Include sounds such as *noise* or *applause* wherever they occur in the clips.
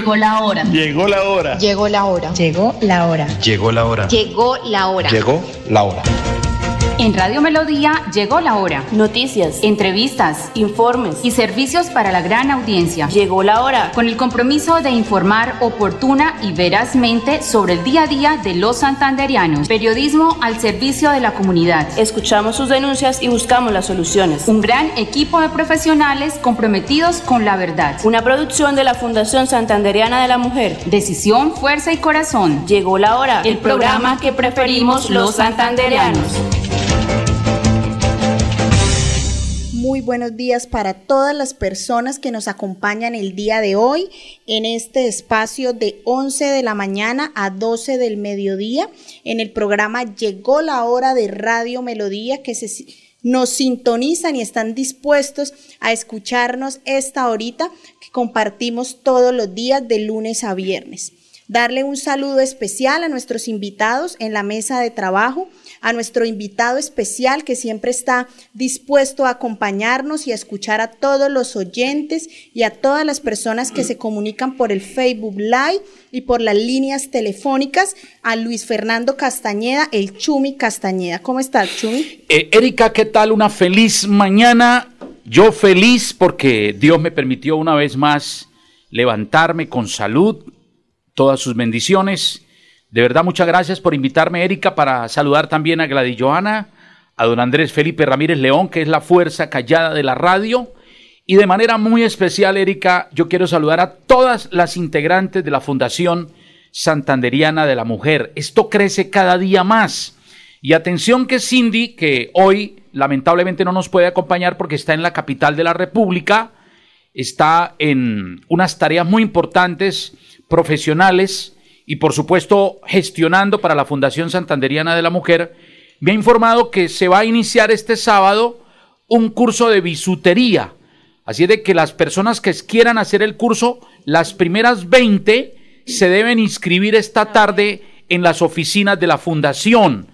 Llegó la hora. Llegó la hora. Llegó la hora. Llegó la hora. Llegó la hora. Llegó la hora. Llegó la hora. En Radio Melodía llegó la hora. Noticias, Entrevistas informes y servicios para la gran audiencia. Llegó la hora. Con el compromiso de informar oportuna y verazmente sobre el día a día de los santanderianos. Periodismo al servicio de la comunidad. Escuchamos sus denuncias y buscamos las soluciones. Un gran equipo de profesionales comprometidos con la verdad. Una producción de la Fundación Santanderiana de la Mujer. Decisión, fuerza y corazón. Llegó la hora. El programa que preferimos los santanderianos. Muy buenos días para todas las personas que nos acompañan el día de hoy en este espacio de 11 de la mañana a 12 del mediodía en el programa Llegó la hora de Radio Melodía que se, nos sintonizan y están dispuestos a escucharnos esta horita que compartimos todos los días de lunes a viernes. Darle un saludo especial a nuestros invitados en la mesa de trabajo a nuestro invitado especial que siempre está dispuesto a acompañarnos y a escuchar a todos los oyentes y a todas las personas que se comunican por el Facebook Live y por las líneas telefónicas, a Luis Fernando Castañeda, el Chumi Castañeda. ¿Cómo estás, Chumi? Eh, Erika, ¿qué tal? Una feliz mañana. Yo feliz porque Dios me permitió una vez más levantarme con salud, todas sus bendiciones de verdad, muchas gracias por invitarme, Erika, para saludar también a Gladys Joana, a don Andrés Felipe Ramírez León, que es la fuerza callada de la radio. Y de manera muy especial, Erika, yo quiero saludar a todas las integrantes de la Fundación Santanderiana de la Mujer. Esto crece cada día más. Y atención que Cindy, que hoy lamentablemente no nos puede acompañar porque está en la capital de la República, está en unas tareas muy importantes, profesionales, y por supuesto gestionando para la Fundación Santanderiana de la Mujer, me ha informado que se va a iniciar este sábado un curso de bisutería. Así de que las personas que quieran hacer el curso, las primeras 20 se deben inscribir esta tarde en las oficinas de la Fundación.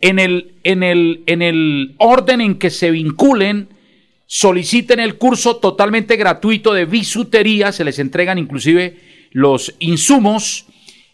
En el, en el, en el orden en que se vinculen, soliciten el curso totalmente gratuito de bisutería, se les entregan inclusive los insumos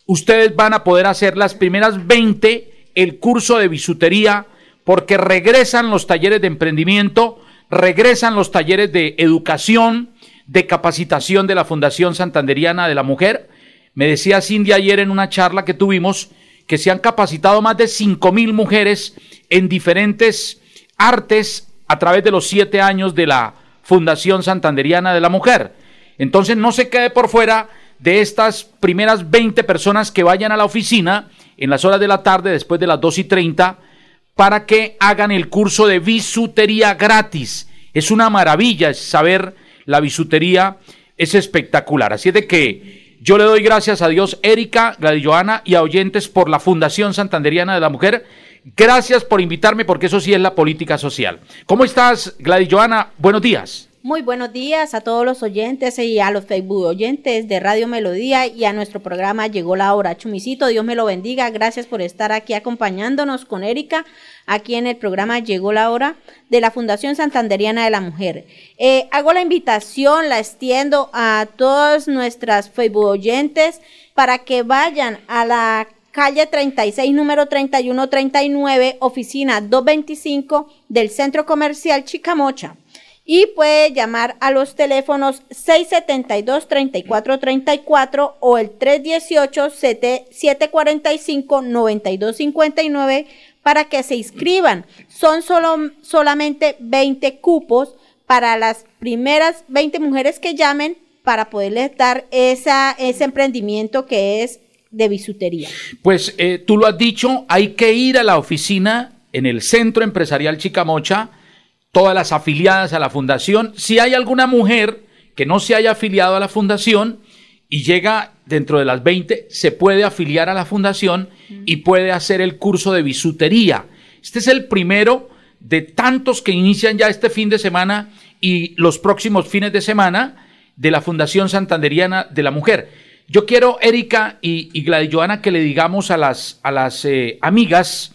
ustedes van a poder hacer las primeras 20 el curso de bisutería porque regresan los talleres de emprendimiento, regresan los talleres de educación, de capacitación de la Fundación Santanderiana de la Mujer. Me decía Cindy ayer en una charla que tuvimos que se han capacitado más de 5 mil mujeres en diferentes artes a través de los siete años de la Fundación Santanderiana de la Mujer. Entonces no se quede por fuera de estas primeras 20 personas que vayan a la oficina en las horas de la tarde, después de las 2 y 30, para que hagan el curso de bisutería gratis. Es una maravilla saber la bisutería, es espectacular. Así es de que yo le doy gracias a Dios, Erika, Gladys Joana y a oyentes por la Fundación Santanderiana de la Mujer. Gracias por invitarme porque eso sí es la política social. ¿Cómo estás, Gladys Joana? Buenos días. Muy buenos días a todos los oyentes y a los Facebook oyentes de Radio Melodía y a nuestro programa Llegó la hora. Chumicito, Dios me lo bendiga. Gracias por estar aquí acompañándonos con Erika aquí en el programa Llegó la hora de la Fundación Santanderiana de la Mujer. Eh, hago la invitación, la extiendo a todas nuestras Facebook oyentes para que vayan a la calle 36, número 3139, oficina 225 del Centro Comercial Chicamocha y puede llamar a los teléfonos 672-3434 o el 318-745-9259 para que se inscriban. Son solamente 20 cupos para las primeras 20 mujeres que llamen para poderles dar esa, ese emprendimiento que es de bisutería. Pues eh, tú lo has dicho, hay que ir a la oficina en el Centro Empresarial Chicamocha todas las afiliadas a la fundación. Si hay alguna mujer que no se haya afiliado a la fundación y llega dentro de las 20, se puede afiliar a la fundación y puede hacer el curso de bisutería. Este es el primero de tantos que inician ya este fin de semana y los próximos fines de semana de la Fundación Santanderiana de la Mujer. Yo quiero, Erika y, y Gladys Joana, que le digamos a las, a las eh, amigas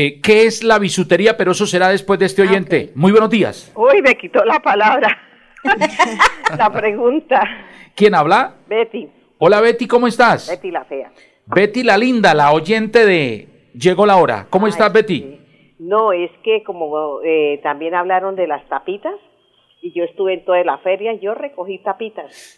eh, ¿Qué es la bisutería? Pero eso será después de este ah, oyente. Muy buenos días. Uy, me quitó la palabra. *laughs* la pregunta. ¿Quién habla? Betty. Hola Betty, ¿cómo estás? Betty la fea. Betty la linda, la oyente de Llegó la hora. ¿Cómo Ay, estás Betty? sí. No, es que como eh, también hablaron de las tapitas, y yo estuve en toda la feria, yo recogí tapitas.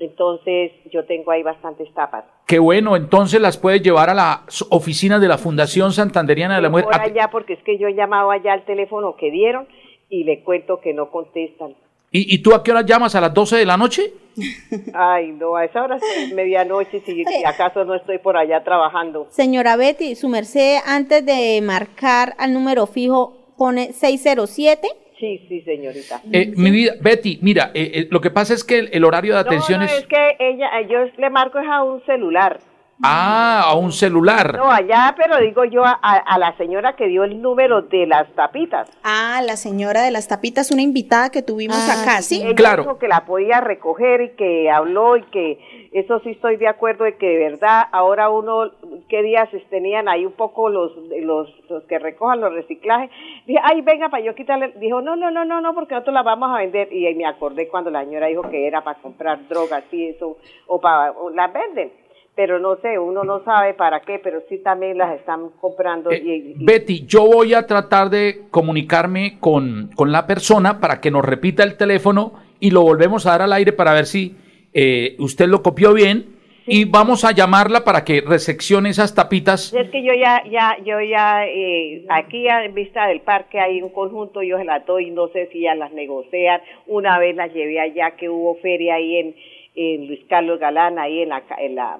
Entonces, yo tengo ahí bastantes tapas. Qué bueno, entonces las puedes llevar a las oficinas de la Fundación Santanderiana de la Mujer. Por A ti- allá, porque es que yo he llamado allá al teléfono que dieron y le cuento que no contestan. ¿Y, y tú a qué hora llamas? ¿A las 12 de la noche? *laughs* Ay, no, a esa hora es medianoche, si, *laughs* si acaso no estoy por allá trabajando. Señora Betty, su merced, antes de marcar al número fijo, pone 607. Sí, sí, señorita. Eh, mi vida, Betty, mira, eh, eh, lo que pasa es que el, el horario de atención no, no, es... es que ella, eh, yo le marco es a un celular. Ah, a un celular. No, allá, pero digo yo a, a- a la señora que dio el número de las tapitas. Ah, la señora de las tapitas, una invitada que tuvimos Ah, acá, ¿sí? Ella Claro. dijo que la podía recoger y que habló y que eso sí estoy de acuerdo de que de verdad ahora uno, ¿qué días tenían ahí un poco los, los, los que recojan los reciclajes? Dije, ay, venga, para yo quitarle. Dijo, no, no, no, no, no, porque nosotros las vamos a vender. Y ahí me acordé cuando la señora dijo que era para comprar drogas y eso, o para, o las venden. Pero no sé, uno no sabe para qué, pero sí también las están comprando. Eh, y- y- Betty, yo voy a tratar de comunicarme con, con la persona para que nos repita el teléfono y lo volvemos a dar al aire para ver si eh, usted lo copió bien y vamos a llamarla para que reseccione esas tapitas. Es que yo ya, ya, yo ya, eh, aquí en vista del parque hay un conjunto, yo se las doy, no sé si ya las negocian. Una vez las llevé allá que hubo feria ahí en, en Luis Carlos Galán, ahí en la, en la,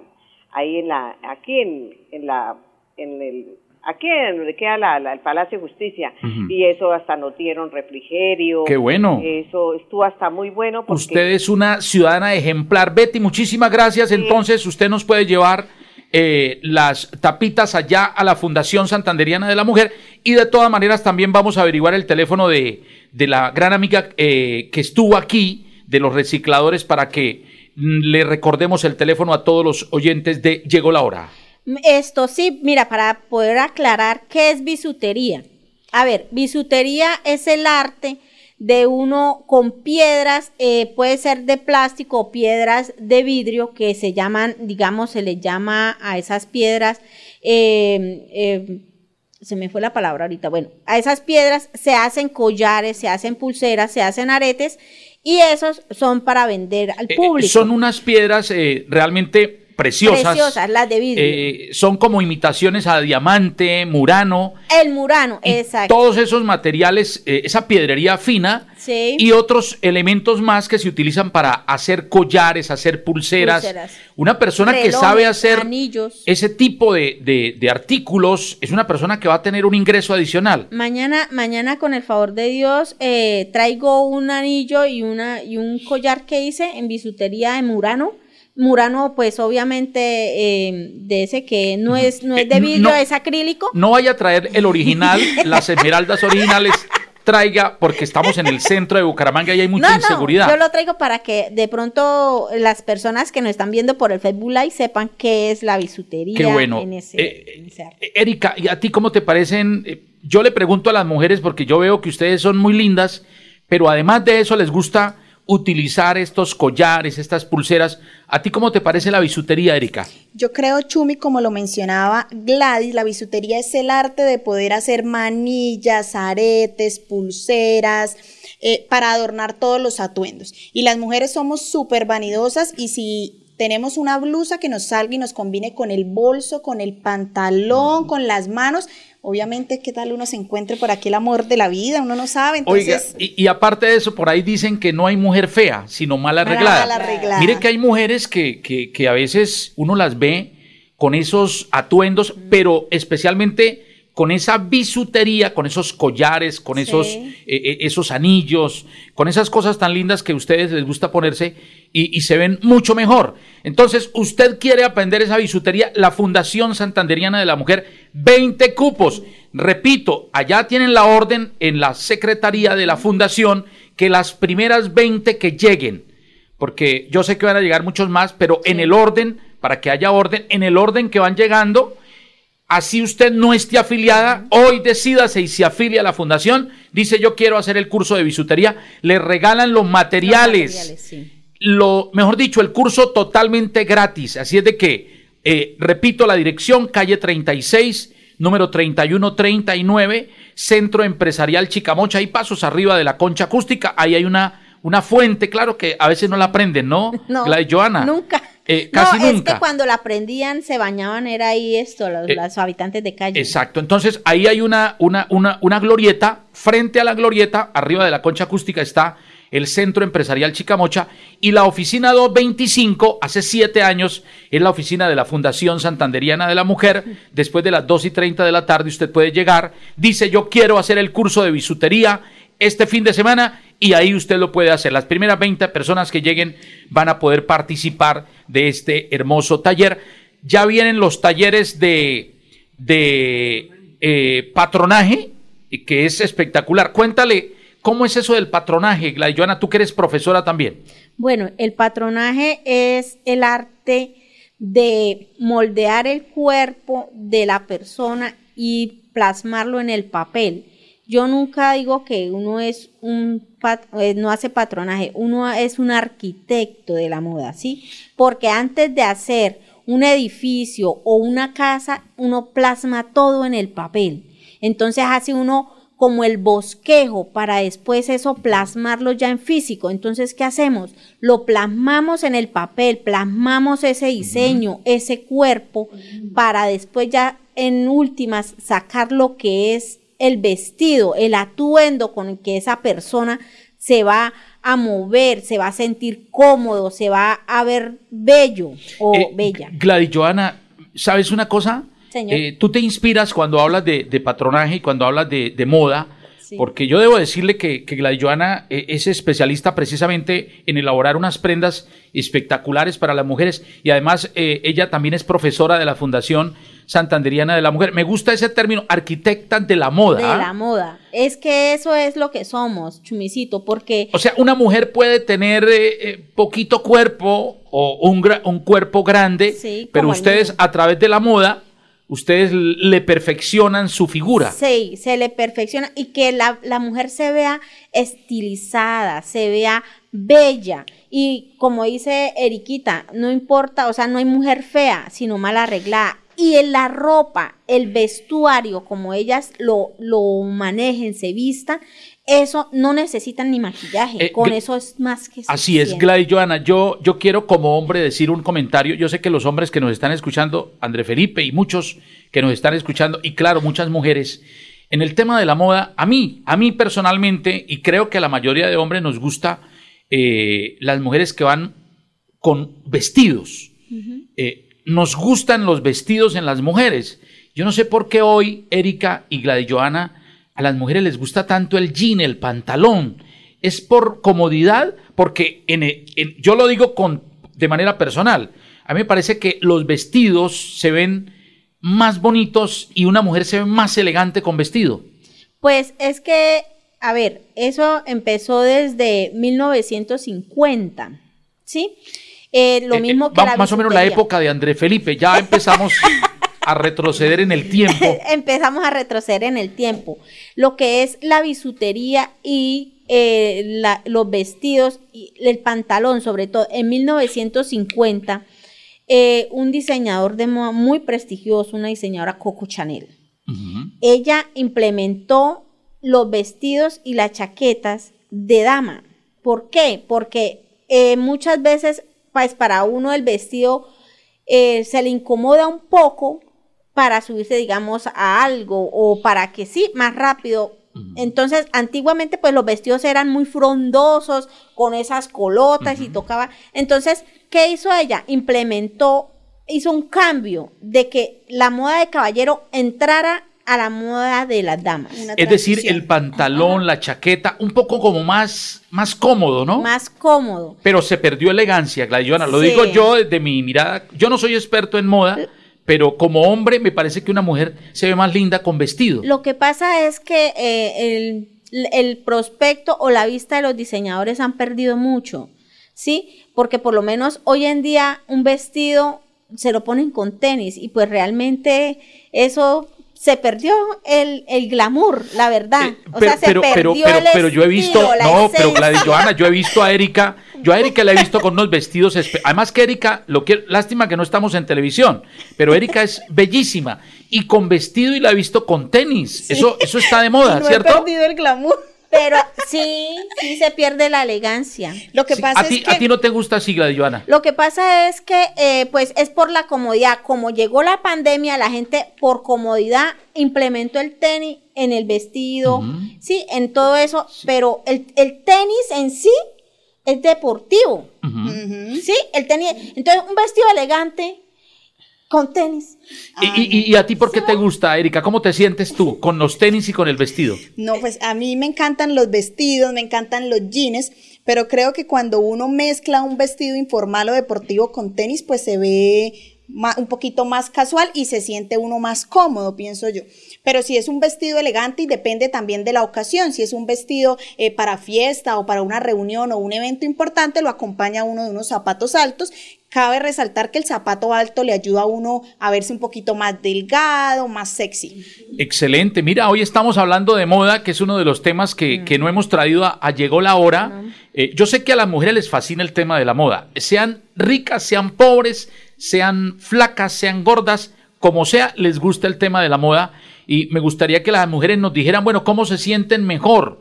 ahí en la, aquí en, en la, en el, aquí en donde queda la, la- el Palacio de Justicia. Y eso hasta nos dieron refrigerio. Qué bueno. Eso estuvo hasta muy bueno porque Usted es una ciudadana ejemplar. Betty, muchísimas gracias. Entonces, usted nos puede llevar eh, las tapitas allá a la Fundación Santanderiana de la Mujer. Y de todas maneras, también vamos a averiguar el teléfono de, de la gran amiga eh, que estuvo aquí, de los recicladores, para que le recordemos el teléfono a todos los oyentes de Llegó la hora. Esto sí, mira, para poder aclarar qué es bisutería. A ver, bisutería es el arte de uno con piedras, eh, puede ser de plástico o piedras de vidrio que se llaman, digamos, se le llama a esas piedras, eh, eh, se me fue la palabra ahorita, bueno, a esas piedras se hacen collares, se hacen pulseras, se hacen aretes y esos son para vender al Eh, público. son unas piedras eh, realmente preciosas. Preciosas, las de vidrio. Eh, son como imitaciones a diamante, murano. el murano, exacto. Todos esos materiales, eh, esa piedrería fina Sí. y otros elementos más que se utilizan para hacer collares, hacer pulseras. Pulseras. Una persona que sabe hacer anillos. ese tipo de, de- de artículos es una persona que va a tener un ingreso adicional. Mañana, mañana con el favor de Dios, eh, traigo un anillo y una y un collar que hice en bisutería de Murano. Murano, pues obviamente eh, de ese que no es no es de Eh, vidrio, no. es acrílico. No vaya a traer el original, *laughs* las esmeraldas originales, traiga, porque estamos en el centro de Bucaramanga y hay mucha no, inseguridad. no, yo lo traigo para que de pronto las personas que nos están viendo por el Facebook Live sepan qué es la bisutería Qué bueno. en ese, Eh, en eh, Erika, ¿y a ti cómo te parecen? Yo le pregunto a las mujeres porque yo veo que ustedes son muy lindas, pero además de eso les gusta utilizar estos collares, estas pulseras. ¿A ti cómo te parece la bisutería, Erika? Yo creo, Chumi, como lo mencionaba Gladys, la bisutería es el arte de poder hacer manillas, aretes, pulseras, eh, para adornar todos los atuendos. Y las mujeres somos súper vanidosas y si tenemos una blusa que nos salga y nos combine con el bolso, con el pantalón, con las manos, obviamente, ¿qué tal uno se encuentre por aquí el amor de la vida? Uno no sabe, Oiga, entonces... y, y aparte de eso, por ahí dicen que no hay mujer fea, sino mal arreglada. Mal arreglada. Mire que hay mujeres que, que, que a veces uno las ve con esos atuendos, pero especialmente con esa bisutería, con esos collares, con Sí. esos, eh, eh, esos anillos, con esas cosas tan lindas que a ustedes les gusta ponerse y, y se ven mucho mejor. Entonces, usted quiere aprender esa bisutería, la Fundación Santanderiana de la Mujer, 20 cupos. Repito, allá tienen la orden en la Secretaría de la Fundación que las primeras 20 que lleguen, porque yo sé que van a llegar muchos más, pero en el orden, para que haya orden, en el orden que van llegando, así usted no esté afiliada, hoy decídase y se afilia a la fundación, dice yo quiero hacer el curso de bisutería, le regalan los materiales, materiales, sí. Lo, mejor dicho, el curso totalmente gratis. Así es de que, eh, repito la dirección, calle 36, número 3139, Centro Empresarial Chicamocha y pasos arriba de la concha acústica. Ahí hay una, una fuente, claro que a veces no la prenden, ¿no? *laughs* No, La de Joana. Nunca. Eh, casi no, nunca. es que cuando la prendían se bañaban, era ahí esto, los, Eh, los habitantes de calle. Exacto. Entonces, ahí hay una, una, una, una glorieta. Frente a la glorieta, arriba de la concha acústica, está el Centro Empresarial Chicamocha y la oficina 225, hace siete años, es la oficina de la Fundación Santanderiana de la Mujer. Después de las 2 y 30 de la tarde, usted puede llegar. Dice, yo quiero hacer el curso de bisutería este fin de semana y ahí usted lo puede hacer. Las primeras 20 personas que lleguen van a poder participar de este hermoso taller. Ya vienen los talleres de, de eh, patronaje, que es espectacular. Cuéntale, ¿cómo es eso del patronaje? Gladys Joana, tú que eres profesora también. Bueno, el patronaje es el arte de moldear el cuerpo de la persona y plasmarlo en el papel. Yo nunca digo que uno es un eh, no hace patronaje, uno es un arquitecto de la moda, ¿sí? Porque antes de hacer un edificio o una casa, uno plasma todo en el papel. Entonces hace uno como el bosquejo para después eso plasmarlo ya en físico. Entonces, ¿qué hacemos? Lo plasmamos en el papel, plasmamos ese diseño, ese cuerpo, para después ya en últimas sacar lo que es el vestido, el atuendo con el que esa persona se va a mover, se va a sentir cómodo, se va a ver bello o Eh, bella. Gladys Joana, ¿sabes una cosa? Señor. Eh, tú te inspiras cuando hablas de, de patronaje y cuando hablas de, de moda, Sí. porque yo debo decirle que, que Gladys Joana eh, es especialista precisamente en elaborar unas prendas espectaculares para las mujeres y además eh, ella también es profesora de la Fundación Santanderiana de la Mujer. Me gusta ese término, arquitecta de la moda. de ¿ah? la moda. Es que eso es lo que somos, chumicito, porque O sea, una mujer puede tener eh, eh, poquito cuerpo o un, cuerpo grande, Sí, pero ustedes a través de la moda, ustedes le perfeccionan su figura. Sí, se le perfecciona y que la, la mujer se vea estilizada, se vea bella. Y como dice Eriquita, no importa, o sea, no hay mujer fea, sino mal arreglada. Y en la ropa, el vestuario, como ellas lo, lo manejen, se vistan, eso no necesitan ni maquillaje. Eh, Con eso es más que Así es. Gladys Joana. Yo, yo quiero como hombre decir un comentario. Yo sé que los hombres que nos están escuchando, André Felipe y muchos que nos están escuchando, y claro, muchas mujeres, en el tema de la moda, a mí, a mí personalmente, y creo que a la mayoría de hombres nos gusta eh, las mujeres que van con vestidos. Eh, nos gustan los vestidos en las mujeres. Yo no sé por qué hoy, Erika y Gladys Joana, a las mujeres les gusta tanto el jean, el pantalón. ¿Es por comodidad? Porque en, en- yo lo digo con, de manera personal. A mí me parece que los vestidos se ven más bonitos y una mujer se ve más elegante con vestido. Pues es que, a ver, eso empezó desde 1950, ¿sí? Eh, lo Eh, mismo eh, que va- la más o menos la época de André Felipe. Ya empezamos *laughs* a retroceder en el tiempo. *laughs* Empezamos a retroceder en el tiempo. Lo que es la bisutería y eh, la- los vestidos y el pantalón, sobre todo en 1950, eh, un diseñador de moda muy prestigioso, una diseñadora Coco Chanel. Ella implementó los vestidos y las chaquetas de dama. ¿Por qué? Porque eh, muchas veces, pues para uno el vestido se le incomoda un poco para subirse, digamos, a algo o para que sí, más rápido. Entonces, antiguamente, pues los vestidos eran muy frondosos, con esas colotas y tocaba. Entonces, ¿qué hizo ella? Implementó hizo un cambio de que la moda de caballero entrara a la moda de las damas. Es decir, el pantalón, la chaqueta, un poco como más, más cómodo, ¿no? más cómodo. Pero se perdió elegancia, Gladiona. Lo Sí. digo yo desde mi mirada. Yo no soy experto en moda, pero como hombre me parece que una mujer se ve más linda con vestido. Lo que pasa es que eh, el, el prospecto o la vista de los diseñadores han perdido mucho, ¿sí? Porque por lo menos hoy en día un vestido se lo ponen con tenis y pues realmente eso se perdió el, el glamour, la verdad. Eh, o sea, se pero, pero, perdió pero, el pero yo he visto, estilo, no, pero. Gladys Joana, yo he visto a Erika Yo a Erika la he visto con unos vestidos. Además que Erika, lo que, lástima que no estamos en televisión, pero Erika es bellísima y con vestido y la he visto con tenis. Eso, eso está de moda, *laughs* no he ¿cierto? perdido el glamour. Pero sí, sí se pierde la elegancia. Lo que Sí, pasa a, ti, es que a ti no te gusta así, Joana. Lo que pasa es que, eh, pues, es por la comodidad. Como llegó la pandemia, la gente por comodidad implementó el tenis en el vestido, sí, en todo eso. Pero el, el tenis en sí es deportivo, sí, el tenis. Entonces, un vestido elegante con tenis. Y, y- y a ti por qué te gusta, Erika? ¿Cómo te sientes tú con los tenis y con el vestido? No, pues a mí me encantan los vestidos, me encantan los jeans, pero creo que cuando uno mezcla un vestido informal o deportivo con tenis, pues se ve un poquito más casual y se siente uno más cómodo, pienso yo. Pero si es un vestido elegante y depende también de la ocasión, si es un vestido eh, para fiesta o para una reunión o un evento importante, lo acompaña uno de unos zapatos altos. Cabe resaltar que el zapato alto le ayuda a uno a verse un poquito más delgado, más sexy. Excelente. Mira, hoy estamos hablando de moda, que es uno de los temas que, que no hemos traído a, a Llegó la Hora. Eh, yo sé que a las mujeres les fascina el tema de la moda. Sean ricas, sean pobres, sean flacas, sean gordas, como sea, les gusta el tema de la moda. Y me gustaría que las mujeres nos dijeran, bueno, ¿cómo se sienten mejor?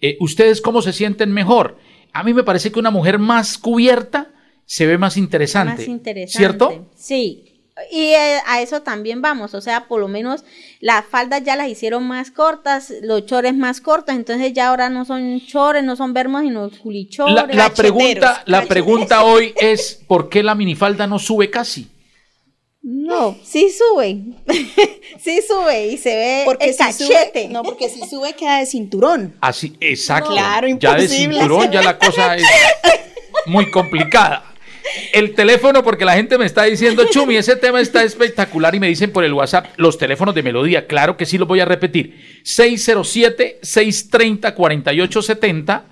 Eh, ¿Ustedes cómo se sienten mejor? A mí me parece que una mujer más cubierta se ve más interesante. Más interesante. ¿Cierto? Sí. Y eh, a eso también vamos, o sea, por lo menos las faldas ya las hicieron más cortas, los chores más cortos, entonces ya ahora no son chores, no son vermos, sino culichores. La, la pregunta, la pregunta hoy es ¿por qué la minifalda no sube casi? No, sí sube, *laughs* sí sube y se ve Porque el si cachete. sube, no, porque si sube queda de cinturón. Así, exacto. Claro, ya de imposible. cinturón ya la cosa es muy complicada. El teléfono, porque la gente me está diciendo, Chumi, ese tema está espectacular y me dicen por el WhatsApp los teléfonos de Melodía. Claro que sí los voy a repetir. 607-630-4870,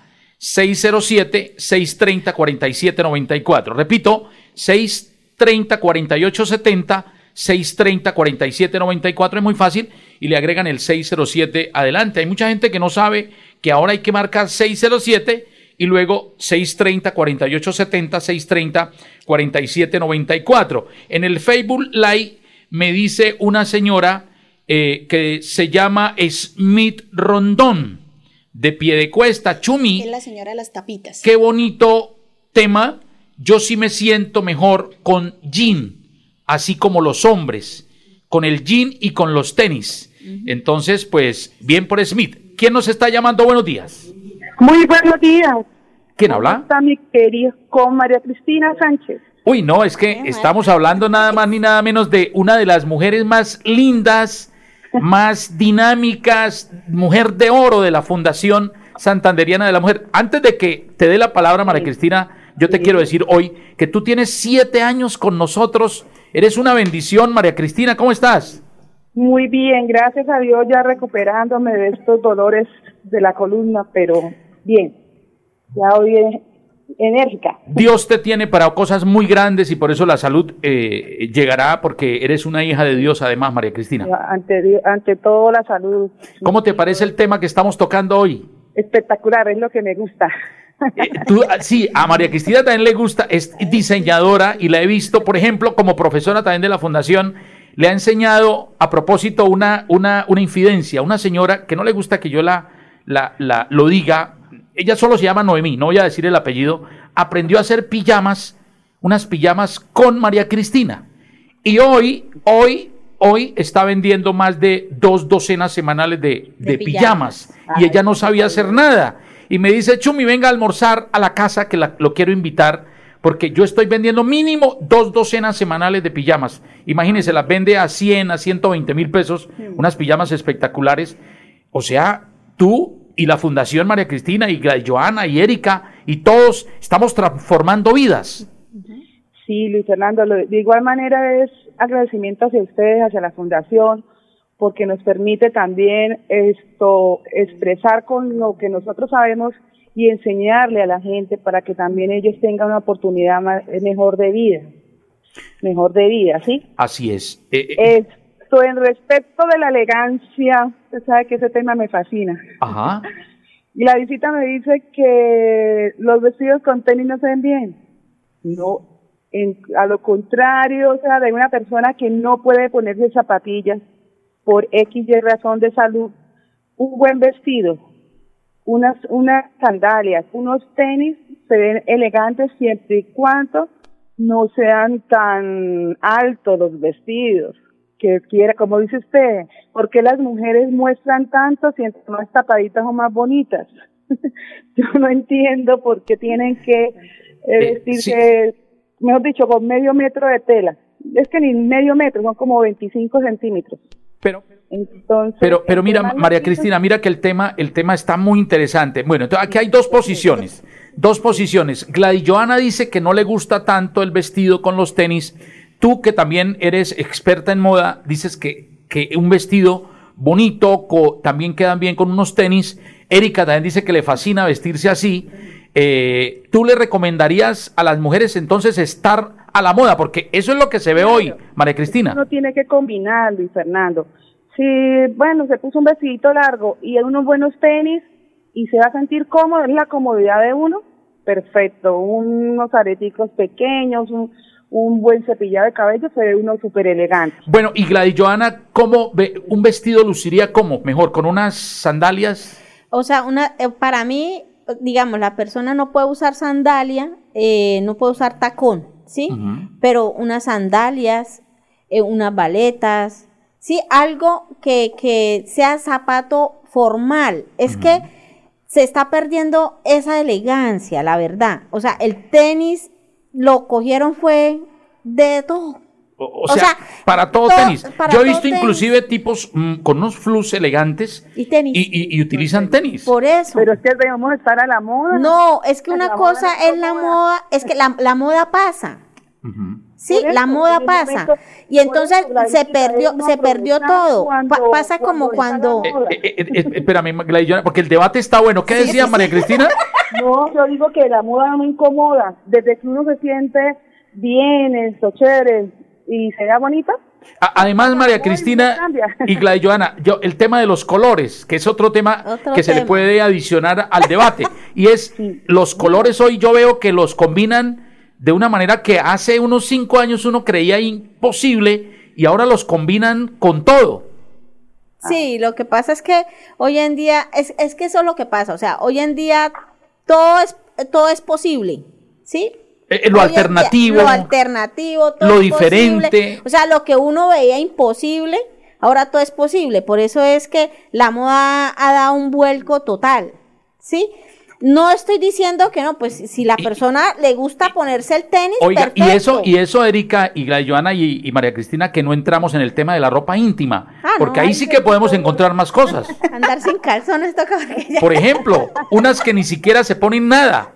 607-630-4794. Repito, 630-4870, 630-4794. Es muy fácil y le agregan el 607 adelante. Hay mucha gente que no sabe que ahora hay que marcar 607 y luego 630-4870, 630-4794. En el Facebook Live me dice una señora eh, que se llama Smith Rondón, de pie de cuesta, Chumi. Es la señora de las tapitas. Qué bonito tema. Yo sí me siento mejor con jean, así como los hombres, con el jean y con los tenis. Entonces, pues, bien por Smith. ¿Quién nos está llamando? Buenos días. Muy buenos días. ¿Quién ¿Cómo habla? está mi querido con María Cristina Sánchez? Uy, no, es que estamos hablando nada más ni nada menos de una de las mujeres más lindas, más dinámicas, mujer de oro de la Fundación Santanderiana de la Mujer. Antes de que te dé la palabra, María Cristina, yo te quiero decir hoy que tú tienes siete años con nosotros. Eres una bendición, María Cristina. ¿Cómo estás? Muy bien, gracias a Dios ya recuperándome de estos dolores de la columna, pero bien, ya hoy es enérgica. Dios te tiene para cosas muy grandes y por eso la salud eh, llegará porque eres una hija de Dios además, María Cristina. Ante, todo la salud. ¿Cómo te parece el tema que estamos tocando hoy? Espectacular, es lo que me gusta. Eh, tú, ah, sí, a María Cristina también le gusta, es diseñadora y la he visto, por ejemplo, como profesora también de la fundación, le ha enseñado a propósito una, una, una infidencia, una señora que no le gusta que yo la, la, la- lo diga, ella solo se llama Noemí, no voy a decir el apellido, aprendió a hacer pijamas, unas pijamas con María Cristina. Y hoy, hoy, hoy está vendiendo más de dos docenas semanales de, de De pijamas. pijamas. Y ella no sabía hacer nada. Y me dice, Chumi, venga a almorzar a la casa que la- lo quiero invitar. Porque yo estoy vendiendo mínimo dos docenas semanales de pijamas. Imagínense, las vende a 100, a 120 mil pesos. Unas pijamas espectaculares. O sea, tú y la Fundación María Cristina y Joana y Erika y todos estamos transformando vidas. Sí, Luis Fernando, lo- de igual manera es agradecimiento hacia ustedes, hacia la fundación, porque nos permite también esto expresar con lo que nosotros sabemos y enseñarle a la gente para que también ellos tengan una oportunidad más- mejor de vida, mejor de vida, ¿sí? Así es. Eh, eh, Esto en respecto de la elegancia, usted sabe que ese tema me fascina. ajá. *laughs* Y la visita me dice que los vestidos con tenis no se ven bien. No, en, a lo contrario, o sea, de una persona que no puede ponerse zapatillas por X y razón de salud, un buen vestido, unas, unas sandalias, unos tenis se ven elegantes siempre y cuando no sean tan altos los vestidos que quiera, como dice usted, ¿por qué las mujeres muestran tanto si entre más tapaditas o más bonitas? *laughs* Yo no entiendo por qué tienen que eh, Eh, vestirse, mejor dicho, con medio metro de tela. Es que ni medio metro, son como 25 centímetros. Pero, Entonces, pero, pero mira, María Cristina, mira que el tema, el tema está muy interesante. Bueno, entonces aquí hay dos posiciones. Dos posiciones. Gladys Joana dice que no le gusta tanto el vestido con los tenis. Tú, que también eres experta en moda, dices que, que un vestido bonito co- también quedan bien con unos tenis. Erika también dice que le fascina vestirse así. Eh, ¿Tú le recomendarías a las mujeres entonces estar a la moda? Porque eso es lo que se ve hoy, María Cristina. Uno tiene que combinar, Luis Fernando. Si, bueno, se puso un vestidito largo y unos buenos tenis y se va a sentir cómodo, es la comodidad de uno, perfecto. Unos areticos pequeños, un, un buen cepillado de cabello, se ve uno súper elegante. Bueno, y Gladys Joana, ¿cómo ve, un vestido luciría como? Mejor, con unas sandalias. O sea, una, eh, para mí, digamos, la persona no puede usar sandalia, eh, no puede usar tacón, ¿sí? Pero unas sandalias, eh, unas baletas, ¿sí? Algo que, que sea zapato formal. Es que se está perdiendo esa elegancia, la verdad. O sea, el tenis lo cogieron fue de todo. O, o O sea, para todo to- tenis. para Yo he visto tenis. inclusive tipos mm, con unos flus elegantes Y tenis. y, y- y utilizan tenis. Por eso. Pero es que debemos estar a la moda. No, es que una moda cosa es la moda. moda, es que la, la moda pasa. Sí, la moda pasa. momento- y entonces eso, se perdió, se perdió todo. Pa- cuando- pasa como cuando cuando. Eh, eh, eh, eh, espérame, porque el debate está bueno. ¿Qué decía María Cristina? *laughs* No, yo digo que la moda no incomoda. Desde que uno se siente bien, esto, chévere y se vea bonita. Además, María Cristina y Gladys Joana, yo, el tema de los colores, que es otro tema Otro que se le puede adicionar al debate, *laughs* y es los colores hoy yo veo que los combinan de una manera que hace unos cinco años uno creía imposible y ahora los combinan con todo. Sí, lo que pasa es que hoy en día, es, es que eso es lo que pasa, o sea, hoy en día todo es, todo es posible, ¿sí? Eh, eh, lo día, alternativo, lo alternativo, todo lo posible. diferente. O sea, lo que uno veía imposible, ahora todo es posible. Por eso es que la moda ha dado un vuelco total, ¿sí? No estoy diciendo que no, pues si la Y- persona le gusta ponerse el tenis, Oiga, y eso, y eso, Erika y Joana y, y María Cristina, que no entramos en el tema de la ropa íntima, porque no, ahí ahí sí que podemos encontrar más cosas. Andar sin calzones toca porque Por ejemplo, unas que ni siquiera se ponen nada.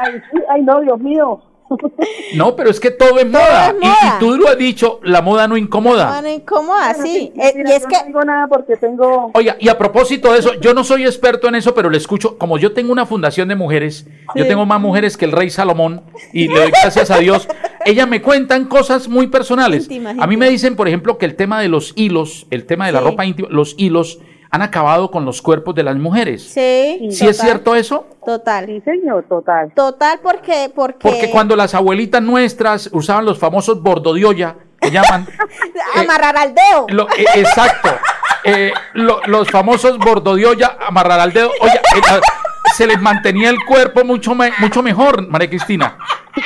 Ay, sí, ay, no, Dios mío. *laughs* No, pero es que todo es moda. es Y- Y, moda. tú lo has dicho, la moda no incomoda. Bueno, incómoda, sí. Mira, Eh, y es yo que no digo nada porque tengo. Oiga, y a propósito de eso, yo no soy experto en eso, pero le escucho, como yo tengo una fundación de mujeres, yo tengo más mujeres que el rey Salomón, y le doy gracias a Dios, ellas me cuentan cosas muy personales. A mí me dicen, por ejemplo, que el tema de los hilos, el tema de la Sí. ropa íntima, los hilos han acabado con los cuerpos de las mujeres. sí. ¿Sí es cierto eso? Total. Sí, señor, total. Total, porque, porque, Porque cuando las abuelitas nuestras usaban los famosos bordo de olla, que llaman... *laughs* eh, amarrar al dedo. Lo- eh, exacto. Eh, lo- los famosos bordo de olla, amarrar al dedo. Oye, eh, se les mantenía el cuerpo mucho, me- mucho mejor, María Cristina.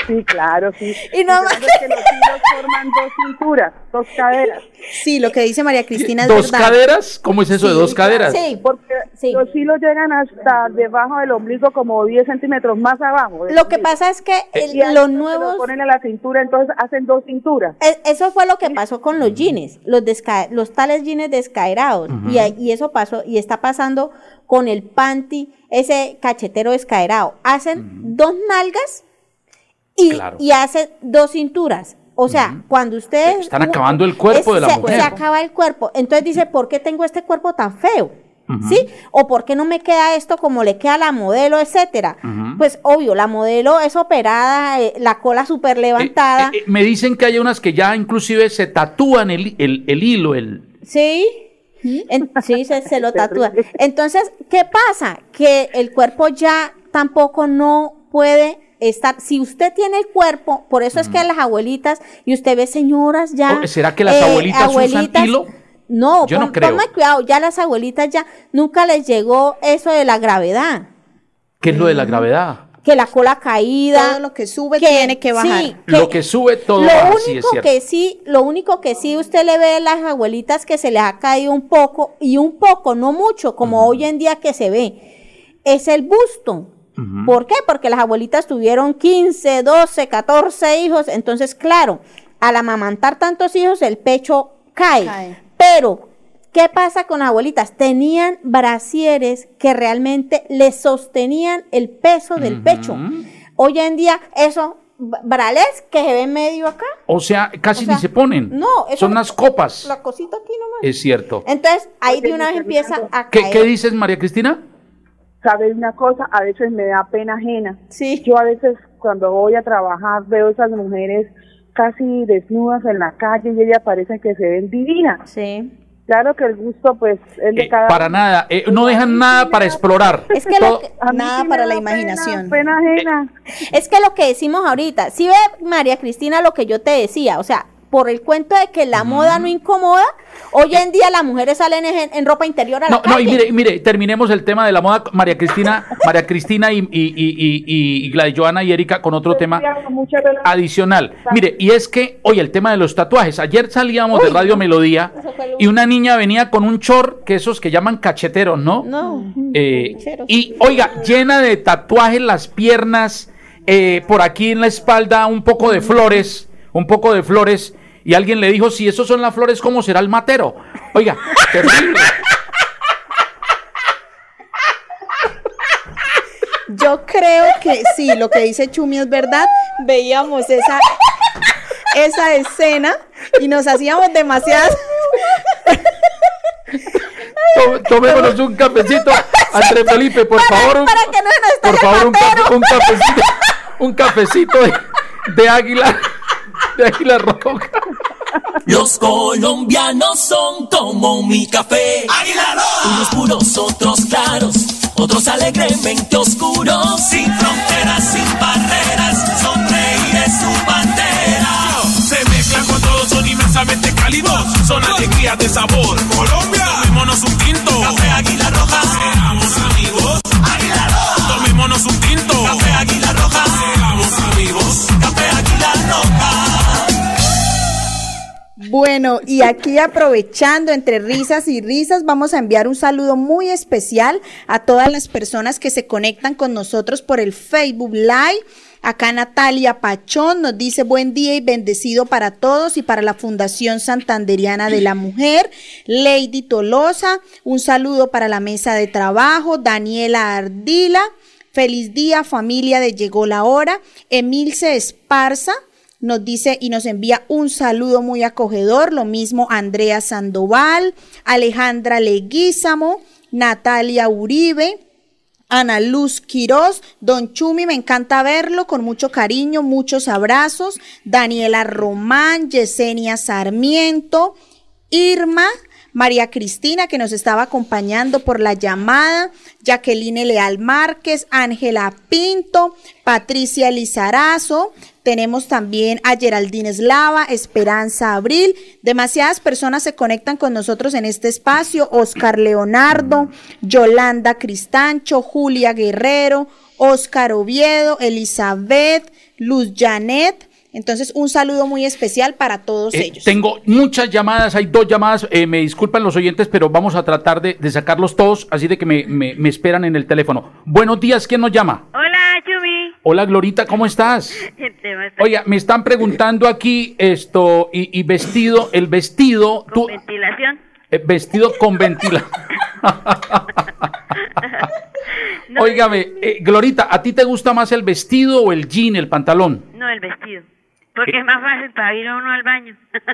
Sí, claro, sí. Y no que que los hilos forman dos cinturas, dos caderas. Sí, lo que dice María Cristina es ¿Dos verdad. caderas? ¿Cómo es eso de dos caderas? Sí, Porque Sí. los hilos llegan hasta debajo del ombligo, como 10 centímetros más abajo. lo que ombligo. pasa es que el- los lo nuevos... ponen a la cintura, entonces hacen dos cinturas. e- Eso fue lo que pasó con los jeans, los, desca- los tales jeans descaerados. y, ahí- y eso pasó, y está pasando con el panty, ese cachetero descaerado. Hacen dos nalgas y, Claro. y hacen dos cinturas. O sea, cuando ustedes... Están acabando el cuerpo de la se, mujer. Se acaba el cuerpo. Entonces dice, ¿por qué tengo este cuerpo tan feo? ¿Sí? O ¿por qué no me queda esto como le queda a la modelo, etcétera? Pues obvio, la modelo es operada, eh, la cola súper levantada. Eh, eh, me dicen que hay unas que ya inclusive se tatúan el, el- el hilo, el... Sí. En- sí, se, se lo *laughs* tatúa. Entonces, ¿qué pasa? Que el cuerpo ya tampoco no puede estar. Si usted tiene el cuerpo, por eso es que las abuelitas, y usted ve señoras ya. Oh, ¿será que las abuelitas usan hilo? No, Yo no creo. ponme cuidado, ya las abuelitas ya nunca les llegó eso de la gravedad. ¿Qué es lo de la gravedad? Que la cola caída. Todo lo que sube tiene que bajar. sí, Lo que sube todo lo baja, sí, es único cierto. que sí, lo único que sí usted le ve a las abuelitas que se les ha caído un poco y un poco, no mucho, como hoy en día que se ve, es el busto. ¿Por qué? Porque las abuelitas tuvieron 15, 12, 14 hijos, entonces claro, al amamantar tantos hijos el pecho cae. Cae. Pero ¿qué pasa con las abuelitas? Tenían brasieres que realmente les sostenían el peso del pecho. Hoy en día eso b- bralés que se ve medio acá. O sea, casi O sea, ni se ponen. No, eso Son unas copas. La cosita aquí nomás. Es cierto. Entonces, ahí de una vez empieza a ¿Qué, caer. qué dices, María Cristina? ¿Sabes una cosa? A veces me da pena ajena. Sí. Yo a veces cuando voy a trabajar veo esas mujeres casi desnudas en la calle y ellas parecen que se ven divinas. Sí. Claro que el gusto pues es de Eh, cada para nada. eh, no dejan nada para explorar. Es que lo Todo- que- Nada sí para la pena, imaginación. Pena ajena. Es que lo que decimos ahorita, si ve María Cristina lo que yo te decía, o sea, por el cuento de que la moda no incomoda, hoy en día las mujeres salen en, en ropa interior a la No, no, y calle. mire, mire, terminemos el tema de la moda. María Cristina, María Cristina y, y, y, y, y Gladys Joana y Erika con otro tema adicional. Mire, y es que, oye, el tema de los tatuajes. Ayer salíamos de Radio Melodía y una niña venía con un chor, que esos que llaman cacheteros, ¿no? No. Eh, y oiga, llena de tatuajes las piernas, eh, por aquí en la espalda un poco de flores, un poco de flores. Y alguien le dijo, si esos son las flores, ¿cómo será el matero? Oiga, *laughs* terrible. Yo creo que sí, lo que dice Chumi es verdad. Veíamos esa, esa escena y nos hacíamos demasiadas. Tomémonos un cafecito. André Felipe, por favor, un, para que no se nos por favor, un, cafecito, un cafecito de, de águila, *laughs* de águila roja. Los colombianos son como mi café. Unos puros, otros claros, otros alegremente oscuros. Sin fronteras, sin barreras, sonreír es su bandera. Se mezclan con todos, son inmensamente cálidos. Son alegrías de sabor. Colombia, tomémonos un tinto. Café Águila Roja, Seamos amigos. Águila Roja, Tomémonos un tinto. Café Águila Roja, Seamos amigos. Café Águila Roja. Bueno, y aquí aprovechando entre risas y risas, vamos a enviar un saludo muy especial a todas las personas que se conectan con nosotros por el Facebook Live. Acá Natalia Pachón nos dice buen día y bendecido para todos y para la Fundación Santanderiana de la Mujer. Lady Tolosa, un saludo para la mesa de trabajo. Daniela Ardila, feliz día familia de Llegó la Hora. Emilce Esparza, nos dice y nos envía un saludo muy acogedor, lo mismo Andrea Sandoval, Alejandra Leguízamo, Natalia Uribe, Ana Luz Quiroz, Don Chumi, me encanta verlo con mucho cariño, muchos abrazos, Daniela Román, Yesenia Sarmiento, Irma, María Cristina, que nos estaba acompañando por la llamada, Jacqueline Leal Márquez, Ángela Pinto, Patricia Lizarazo, tenemos también a Geraldine Eslava, Esperanza Abril. Demasiadas personas se conectan con nosotros en este espacio. Oscar Leonardo, Yolanda Cristancho, Julia Guerrero, Oscar Oviedo, Elizabeth, Luz Janet. Entonces, un saludo muy especial para todos Eh, ellos. tengo muchas llamadas, hay dos llamadas, eh, me disculpan los oyentes, pero vamos a tratar de, de sacarlos todos, así de que me, me- me esperan en el teléfono. Buenos días, ¿quién nos llama? Hola. Hola, Glorita, ¿cómo estás? Oiga, me están preguntando aquí esto, y, y vestido, el vestido, con tú, ventilación. eh, vestido con ventila. *laughs* No, Óigame, eh, Glorita, ¿a ti te gusta más el vestido o el jean, el pantalón? No, el vestido. Porque es más fácil para ir a uno al baño. *laughs*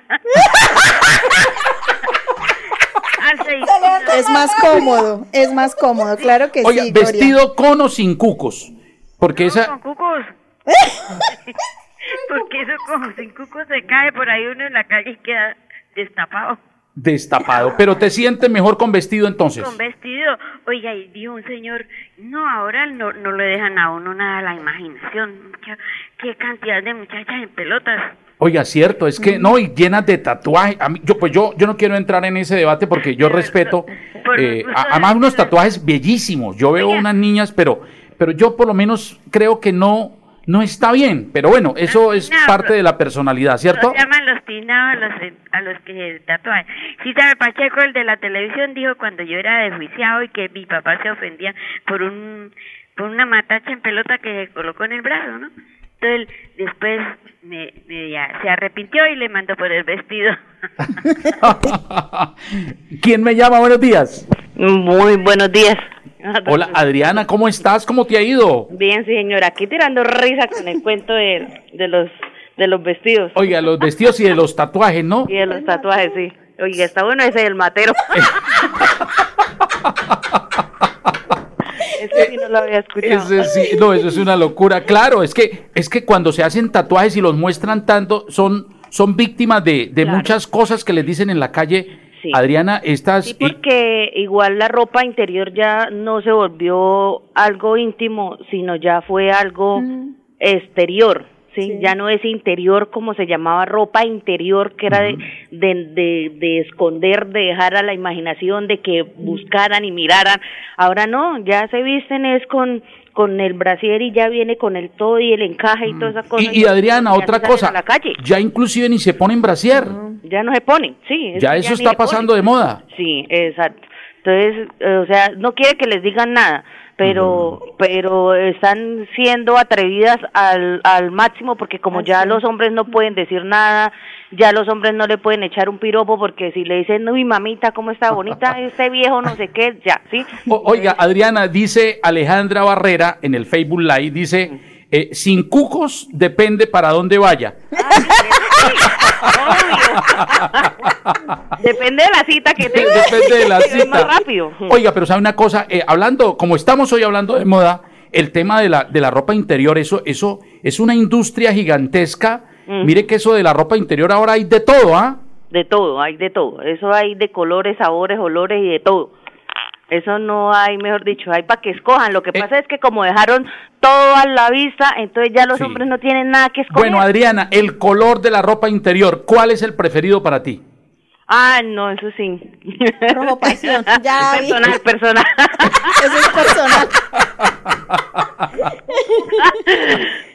Es más cómodo, es más cómodo, claro que Oiga, sí, Gloria. vestido con o sin cucos. Porque No, esa... con cucos. *laughs* Porque eso como sin cucos se cae por ahí uno en la calle y queda destapado. Destapado. Pero te sientes mejor con vestido entonces. Con vestido. Oiga, y dijo un señor, no, ahora no, no le dejan a uno nada a la imaginación. Qué, qué cantidad de muchachas en pelotas. Oiga, cierto, es que no, y llenas de. A mí, yo, pues yo, yo no quiero entrar en ese debate porque yo respeto. eh, además, unos tatuajes bellísimos. Yo veo unas niñas, pero, pero yo por lo menos creo que no, no está bien. Pero bueno, eso es parte de la personalidad, ¿cierto? Los llaman los tinados a los, a los que se tatúan. Sí, sabe, Pacheco, el de la televisión, dijo cuando yo era desjuiciado y que mi papá se ofendía por un por una matacha en pelota que se colocó en el brazo, ¿no? Entonces, después me, me ya, se arrepintió y le mandó por el vestido. *laughs* ¿Quién me llama? Buenos días. Muy buenos días. Hola, Adriana, ¿cómo estás? ¿Cómo te ha ido? Bien, sí, señora, aquí tirando risa con el cuento de, de los de los vestidos Oiga, los vestidos y de los tatuajes, ¿no? y de los tatuajes, sí. Oiga, está bueno ese del matero. *laughs* ese sí no lo había escuchado. Ese sí, no, eso es una locura. Claro, es que, es que cuando se hacen tatuajes y los muestran tanto, son, son víctimas de, de Claro. muchas cosas que les dicen en la calle. Sí. Adriana, estas. Sí, porque igual la ropa interior ya no se volvió algo íntimo, sino ya fue algo exterior, ¿sí? Ya no es interior como se llamaba ropa interior, que era de, de, de, de esconder, de dejar a la imaginación, de que buscaran y miraran. Ahora no, ya se visten es con con el brasier y ya viene con el todo y el encaje y toda esa cosa. y, y Adriana, otra cosa. la calle. Ya inclusive ni se ponen brasier. Ya no se ponen, sí. Ya eso está ponen. pasando de moda. Sí, exacto. Entonces, eh, o sea, no quiere que les digan nada, pero pero están siendo atrevidas al, al máximo porque como ya los hombres no pueden decir nada, ya los hombres no le pueden echar un piropo porque si le dicen, uy, mamita, ¿cómo está bonita *laughs* este viejo, no sé qué, ya, ¿sí? O- oiga, Adriana, dice Alejandra Barrera en el Facebook Live, dice, eh, sin cucos depende para dónde vaya. Depende de la cita que tenga. Depende de la cita. más rápido. Oiga, pero sabe una cosa, Eh, hablando, como estamos hoy hablando de moda, el tema de la, de la ropa interior, eso, eso es una industria gigantesca. Mire que eso de la ropa interior ahora hay de todo, ¿ah? De todo, hay de todo. Eso hay de colores, sabores, olores y de todo. Eso no hay, mejor dicho, hay para que escojan. Lo que pasa es que como dejaron todo a la vista, entonces ya los Sí. hombres no tienen nada que escoger. Bueno, Adriana, el color de la ropa interior, ¿cuál es el preferido para ti? Ah, no, eso sí. Rojo pasión, *laughs* ya vi. personal, personal. *laughs* Eso es personal.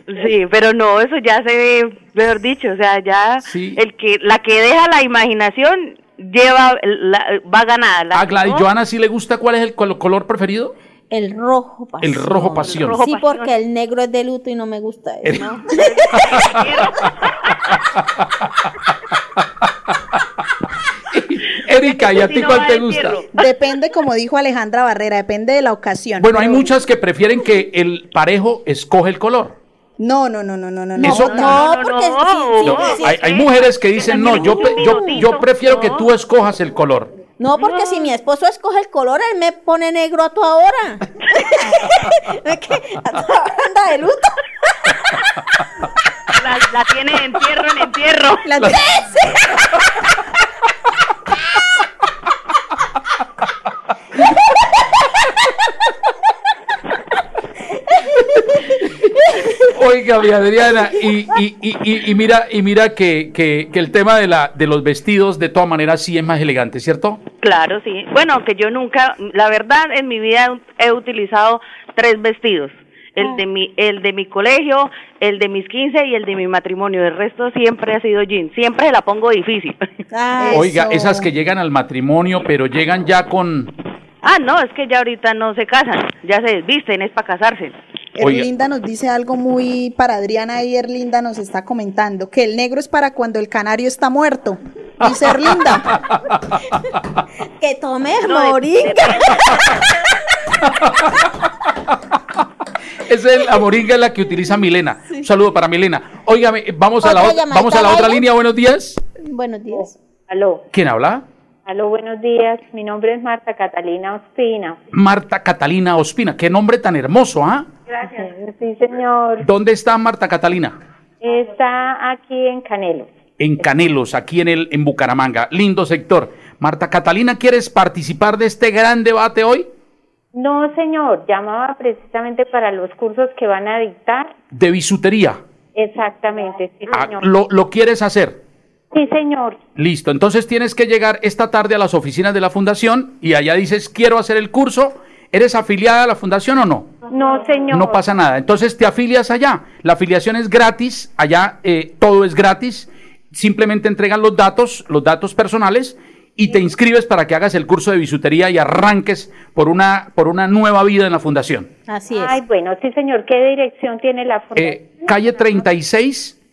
*laughs* sí, pero no, eso ya se ve, mejor dicho, o sea, ya el que la que deja la imaginación lleva la- va ganada. La A que Gladys Joana sí le gusta cuál es el col- color preferido? El rojo pasión. El rojo pasión. Sí, porque el negro es de luto y no me gusta eso. ¿no? *laughs* Erika, ¿y a ti cuál te gusta? Depende, como dijo Alejandra Barrera, depende de la ocasión. Bueno, hay muchas que prefieren que el parejo escoge el color. No, no, no, no, no, no. Eso- no, No, porque No, hay, hay mujeres que dicen, no, yo, yo, yo prefiero que tú escojas el color. No, porque si mi esposo escoge el color, él me pone negro a toda hora. *laughs* Es que a toda hora anda de luto. *laughs* la, la tiene de entierro en entierro. La La- Oiga, mi Adriana, y, y, y, y- y mira, y mira que, que, que el tema de, la, de los vestidos de todas maneras sí es más elegante, ¿cierto? Claro, sí. Bueno, aunque yo nunca, la verdad, en mi vida he utilizado tres vestidos. El de mi, el de mi colegio, el de mis 15 y el de mi matrimonio. El resto siempre ha sido jean. Siempre se la pongo difícil. Oiga, esas que llegan al matrimonio, pero llegan ya con... ah, no, es que ya ahorita no se casan. Ya se desvisten, es para casarse. Oiga. Erlinda nos dice algo muy para Adriana y Erlinda nos está comentando que el negro es para cuando el canario está muerto. Dice Erlinda. *laughs* que tome No, moringa. Esa *laughs* es la moringa es la que utiliza Milena. Un saludo para Milena. Óigame, vamos a la, vamos a la otra línea. Buenos días. Buenos días. Aló, ¿Quién habla? Aló, buenos días. Mi nombre es Marta Catalina Ospina. Marta Catalina Ospina. Qué nombre tan hermoso, ¿ah? Gracias. Sí, señor. ¿Dónde está Marta Catalina? Está aquí en Canelo. En Canelos, aquí en el en Bucaramanga. Lindo sector. Marta Catalina, ¿quieres participar de este gran debate hoy? No, señor, llamaba precisamente para los cursos que van a dictar. De bisutería. Exactamente, sí, Ah, señor. ¿Lo, lo quieres hacer? Sí, señor. Listo, entonces tienes que llegar esta tarde a las oficinas de la fundación y allá dices, quiero hacer el curso. ¿Eres afiliada a la fundación o no? No, señor. No pasa nada. Entonces te afilias allá. La afiliación es gratis. Allá eh, todo es gratis. Simplemente entregan los datos, los datos personales y te inscribes para que hagas el curso de bisutería y arranques por una, por una nueva vida en la fundación. Así es. Ay, bueno, sí, señor. ¿Qué dirección tiene la fundación? Eh, calle 36,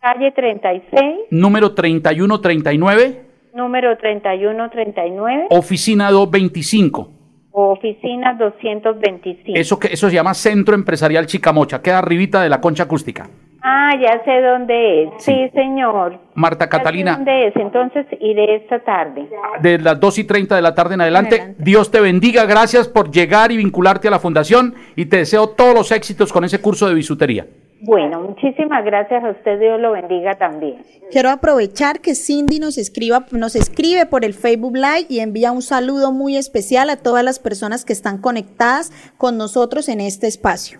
Calle 36, número 3139, número 3139, oficina 225. oficina 225. Eso, que, eso se llama Centro Empresarial Chicamocha. Queda arribita de la concha acústica. Ah, ya sé dónde es. Sí, señor. Marta Ya sé Catalina, ¿Dónde es? Entonces iré esta tarde. de las 2 y 30 de la tarde en adelante. Dios te bendiga. Gracias por llegar y vincularte a la fundación y te deseo todos los éxitos con ese curso de bisutería. Bueno, muchísimas gracias a usted. Dios lo bendiga también. Quiero aprovechar que Cindy nos escriba, nos escribe por el Facebook Live y envía un saludo muy especial a todas las personas que están conectadas con nosotros en este espacio.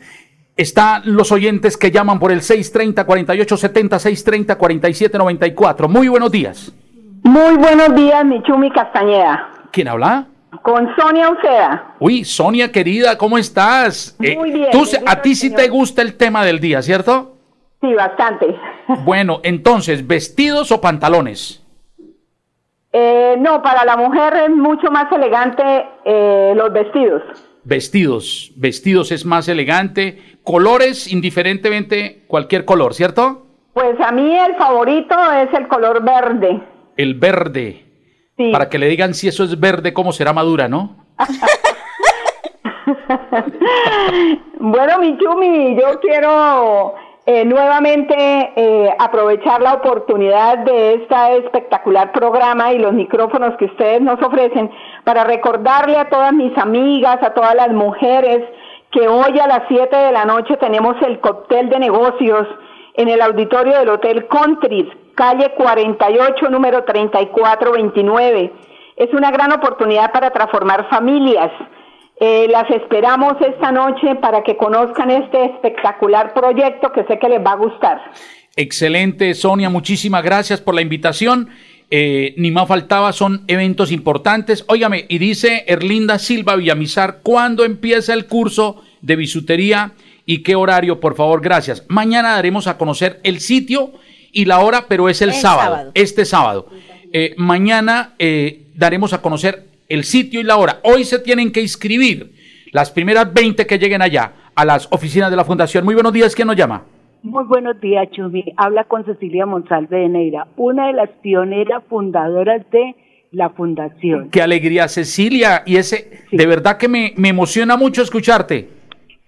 Están los oyentes que llaman por el 630-4870, 630-4794. Muy buenos días. Muy buenos días, mi Chumi Castañeda. ¿Quién habla? Con Sonia Uceda. Uy, Sonia querida, ¿cómo estás? Eh, Muy bien, tú- a ti sí te gusta el tema del día, ¿cierto? Sí, bastante. *laughs* Bueno, entonces, ¿vestidos o pantalones? Eh, no, para la mujer es mucho más elegante eh, los vestidos. Vestidos. Vestidos es más elegante. Colores, indiferentemente, cualquier color, ¿cierto? Pues a mí el favorito es el color verde. El verde. Sí. Para que le digan si eso es verde, cómo será madura, ¿no? *laughs* Bueno, mi Chumi, yo quiero eh, nuevamente eh, aprovechar la oportunidad de este espectacular programa y los micrófonos que ustedes nos ofrecen para recordarle a todas mis amigas, a todas las mujeres, que hoy a las 7 de la noche tenemos el cóctel de negocios en el auditorio del Hotel Countries, calle 48, número 3429. Es una gran oportunidad para transformar familias. Eh, las esperamos esta noche para que conozcan este espectacular proyecto que sé que les va a gustar. Excelente, Sonia, muchísimas gracias por la invitación. Eh, ni más faltaba, son eventos importantes. Óigame, y dice Erlinda Silva Villamizar, ¿cuándo empieza el curso de bisutería y qué horario? Por favor, gracias. Mañana daremos a conocer el sitio y la hora, pero es el, El sábado, sábado. este sábado. Eh, mañana eh, daremos a conocer el sitio y la hora. Hoy se tienen que inscribir las primeras 20 que lleguen allá a las oficinas de la Fundación. Muy buenos días, ¿quién nos llama? Muy buenos días, Chumi. Habla con Cecilia Monsalve de Neira, una de las pioneras fundadoras de la fundación. Qué alegría, Cecilia. Y ese, de verdad que me, me emociona mucho escucharte.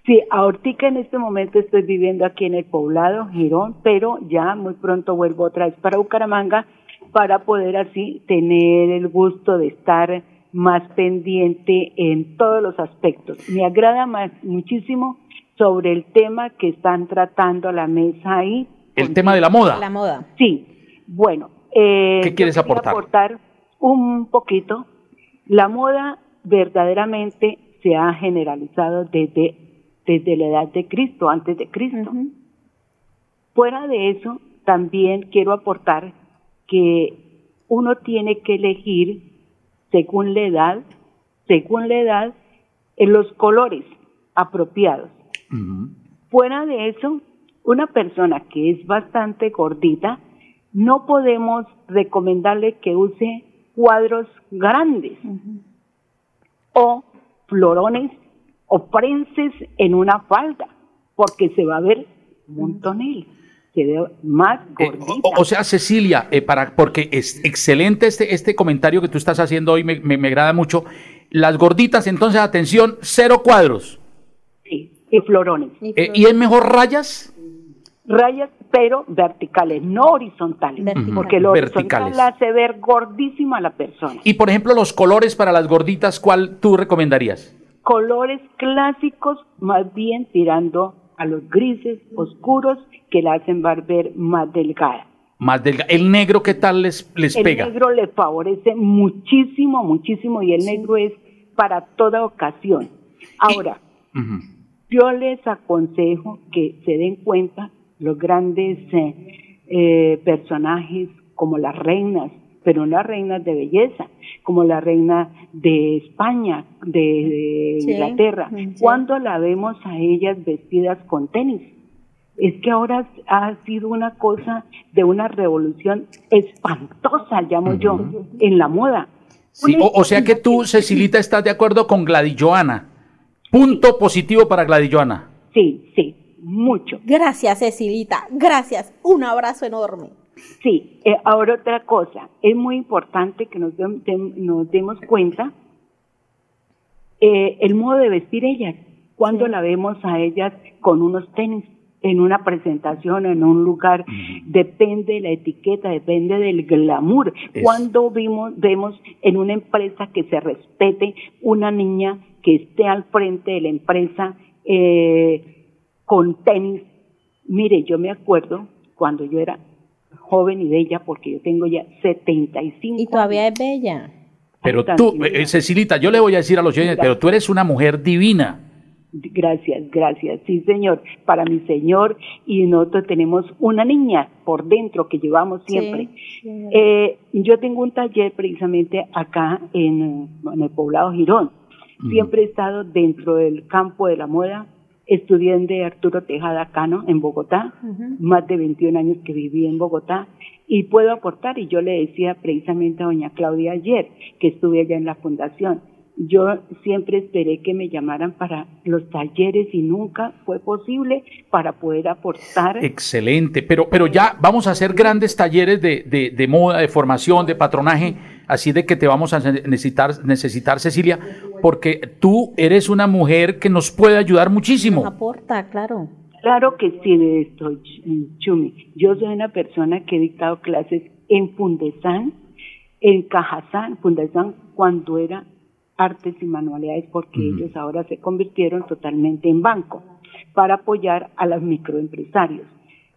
Sí, ahorita en este momento estoy viviendo aquí en el poblado Girón, pero ya muy pronto vuelvo otra vez para Bucaramanga para poder así tener el gusto de estar más pendiente en todos los aspectos. Me agrada más, muchísimo sobre el tema que están tratando a la mesa ahí. El tema de la moda. La moda. Sí, bueno. eh, ¿Qué quieres aportar? aportar un poquito. La moda verdaderamente se ha generalizado desde, desde la edad de Cristo, antes de Cristo. Fuera de eso, también quiero aportar que uno tiene que elegir según la edad, según la edad, en los colores apropiados. Fuera de eso, una persona que es bastante gordita, no podemos recomendarle que use cuadros grandes o florones o prenses en una falda, porque se va a ver montonel, se ve más gordita. O, o sea, Cecilia, eh, para, porque es excelente este, este comentario que tú estás haciendo hoy, me, me, me agrada mucho. Las gorditas, entonces, atención, cero cuadros. Sí, y florones. Eh, ¿Y es mejor rayas? Rayas, pero verticales, no horizontales, Verticales. porque lo horizontal Verticales. la hace ver gordísima a la persona. Y, por ejemplo, los colores para las gorditas, ¿cuál tú recomendarías? Colores clásicos, más bien tirando a los grises oscuros que la hacen ver más delgada. Más delgada. ¿El negro qué tal les, les el pega? negro le favorece muchísimo, muchísimo y el negro es para toda ocasión. Ahora, yo les aconsejo que se den cuenta los grandes eh, eh, personajes como las reinas, pero no las reinas de belleza, como la reina de España, de, de Sí, Inglaterra. sí. Cuando la vemos a ellas vestidas con tenis? Es que ahora ha sido una cosa de una revolución espantosa, llamo yo, en la moda. Sí, o, o sea que tú, Cecilita, estás de acuerdo con Gladys Joana. Punto positivo para Gladys Joana. Sí, sí, mucho. Gracias, Cecilita. Gracias. Un abrazo enorme. Sí, eh, ahora otra cosa, es muy importante que nos, nos demos cuenta eh, el modo de vestir ellas, cuando la vemos a ellas con unos tenis en una presentación, en un lugar, depende de la etiqueta, depende del glamour. Es- Cuando vimos, vemos en una empresa que se respete una niña que esté al frente de la empresa eh, con tenis. Mire, yo me acuerdo cuando yo era joven y bella, porque yo tengo ya 75 Y todavía es bella. Pero tú, eh, Cecilita, yo le voy a decir a los oyentes, pero tú eres una mujer divina. Gracias, gracias. Sí, señor. Para mi señor y nosotros tenemos una niña por dentro que llevamos siempre. Eh, yo tengo un taller precisamente acá en, en el poblado Girón. Siempre he estado dentro del campo de la moda. Estudié de Arturo Tejada Cano en Bogotá, más de 21 años que viví en Bogotá y puedo aportar. Y yo le decía precisamente a doña Claudia ayer que estuve allá en la fundación. Yo siempre esperé que me llamaran para los talleres y nunca fue posible para poder aportar. Excelente, pero, pero ya vamos a hacer grandes talleres de, de, de moda, de formación, de patronaje, así de que te vamos a necesitar, necesitar, Cecilia, porque tú eres una mujer que nos puede ayudar muchísimo. Aporta, claro. Claro que sí, de esto, Ch- Chumi. Yo soy una persona que he dictado clases en Fundesan, en Cajazán, Fundesan cuando era artes y manualidades, porque ellos ahora se convirtieron totalmente en banco para apoyar a los microempresarios.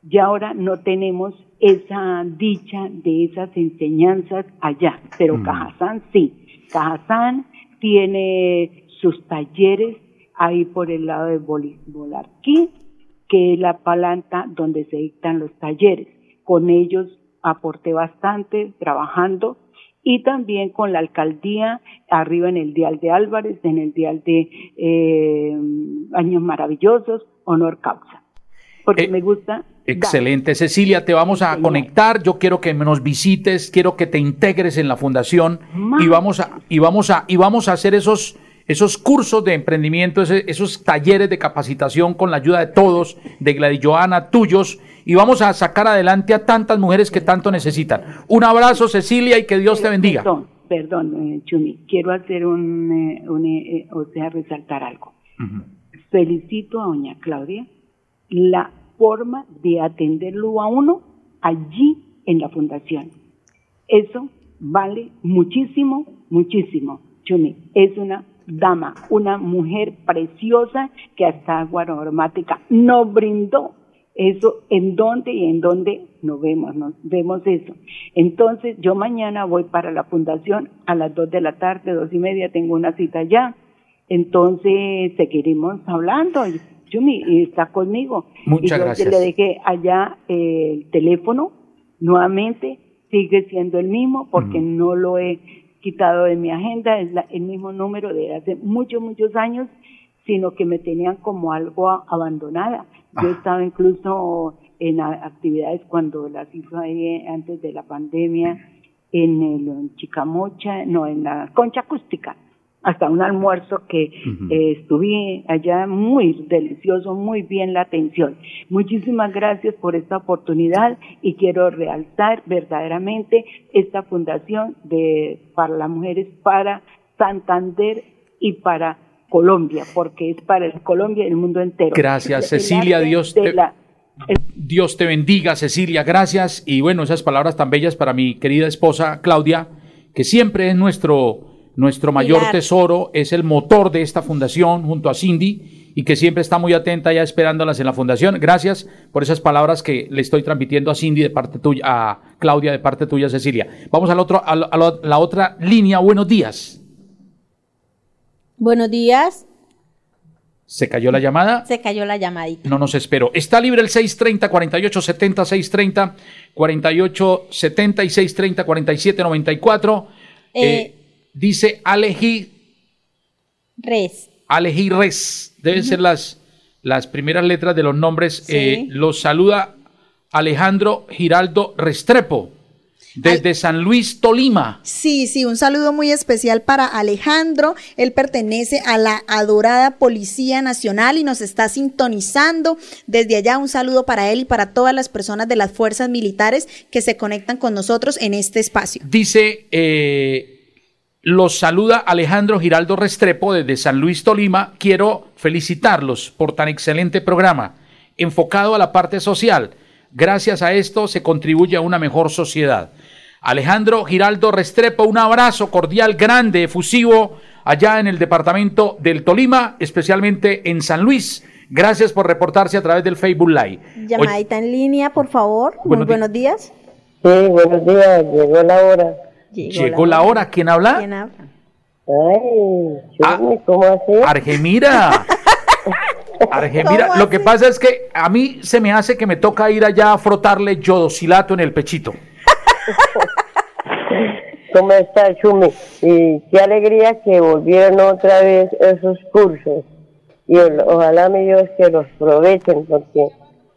Y ahora no tenemos esa dicha de esas enseñanzas allá, pero Cajazán sí. Cajazán tiene sus talleres ahí por el lado de Boli- Bolarquí, que es la palanca donde se dictan los talleres. Con ellos aporté bastante trabajando y también con la alcaldía arriba en el Dial de Álvarez, en el Dial de eh, Años Maravillosos, Honor Causa. Porque me gusta. Excelente, Cecilia, te vamos a conectar. Yo quiero que nos visites, quiero que te integres en la fundación y vamos a y vamos a y vamos a hacer esos esos cursos de emprendimiento, esos talleres de capacitación con la ayuda de todos, de Gladys Joana, tuyos, y vamos a sacar adelante a tantas mujeres que tanto necesitan. Un abrazo, Cecilia, y que Dios te bendiga. Perdón, perdón, eh, Chumi, quiero hacer un, eh, un, eh, o sea, resaltar algo. Felicito a doña Claudia la forma de atenderlo a uno allí en la fundación. Eso vale muchísimo, muchísimo. Chumi, es una dama, una mujer preciosa que hasta agua aromática nos brindó. Eso, ¿en dónde y en dónde nos vemos? Nos vemos eso. Entonces, yo mañana voy para la fundación a las dos de la tarde, dos y media, tengo una cita allá. Entonces, seguiremos hablando. Chumi, y está conmigo. Muchas Y yo gracias. Le dejé allá eh, el teléfono, nuevamente, sigue siendo el mismo porque no lo he quitado de mi agenda, es la- el mismo número de hace muchos, muchos años, sino que me tenían como algo a- abandonada. Yo estaba incluso en actividades cuando las hizo ahí eh, antes de la pandemia, en el en Chicamocha, no, en la concha acústica, hasta un almuerzo que eh, estuve allá muy delicioso, muy bien la atención. Muchísimas gracias por esta oportunidad y quiero realzar verdaderamente esta fundación de para las mujeres para Santander y para Colombia, porque es para el Colombia y el mundo entero. Gracias, El Cecilia, Dios de te- la- Dios te bendiga, Cecilia, gracias. Y bueno, esas palabras tan bellas para mi querida esposa Claudia, que siempre es nuestro, nuestro mayor Pilar. tesoro, es el motor de esta fundación junto a Cindy. y que siempre está muy atenta ya esperándolas en la fundación. Gracias por esas palabras que le estoy transmitiendo a Cindy de parte tuya, a Claudia de parte tuya, Cecilia. Vamos al otro, a la, a la- la otra línea. Buenos días. Buenos días. Se cayó la llamada. Se cayó la llamadita. No nos espero. Está libre el 630 48 70 630 48 70 y 630 47 94. Eh, dice Aleji Res. Aleji Res. Deben ser las, las primeras letras de los nombres. Sí. Eh, los saluda Alejandro Giraldo Restrepo desde San Luis, Tolima. Sí, sí, un saludo muy especial para Alejandro. Él pertenece a la adorada Policía Nacional y nos está sintonizando. Desde allá un saludo para él y para todas las personas de las fuerzas militares que se conectan con nosotros en este espacio. Dice, eh, los saluda Alejandro Giraldo Restrepo desde San Luis, Tolima. Quiero felicitarlos por tan excelente programa, enfocado a la parte social. Gracias a esto se contribuye a una mejor sociedad. Alejandro Giraldo Restrepo, un abrazo cordial, grande, efusivo, allá en el departamento del Tolima, especialmente en San Luis. Gracias por reportarse a través del Facebook Live. Llamadita en línea, por favor. Muy Buenos di- buenos días. Sí, buenos días, llegó la hora. Llegó la hora. ¿Quién habla? ¿Quién habla? Ay, Chumi, ¿cómo así? Argemira. *laughs* Argemira, ¿Cómo lo que pasa es que a mí se me hace que me toca ir allá a frotarle yodosilato en el pechito. *laughs* ¿Cómo está, Chumi? Y qué alegría que volvieron otra vez esos cursos. Y ojalá, mi Dios, que los aprovechen, porque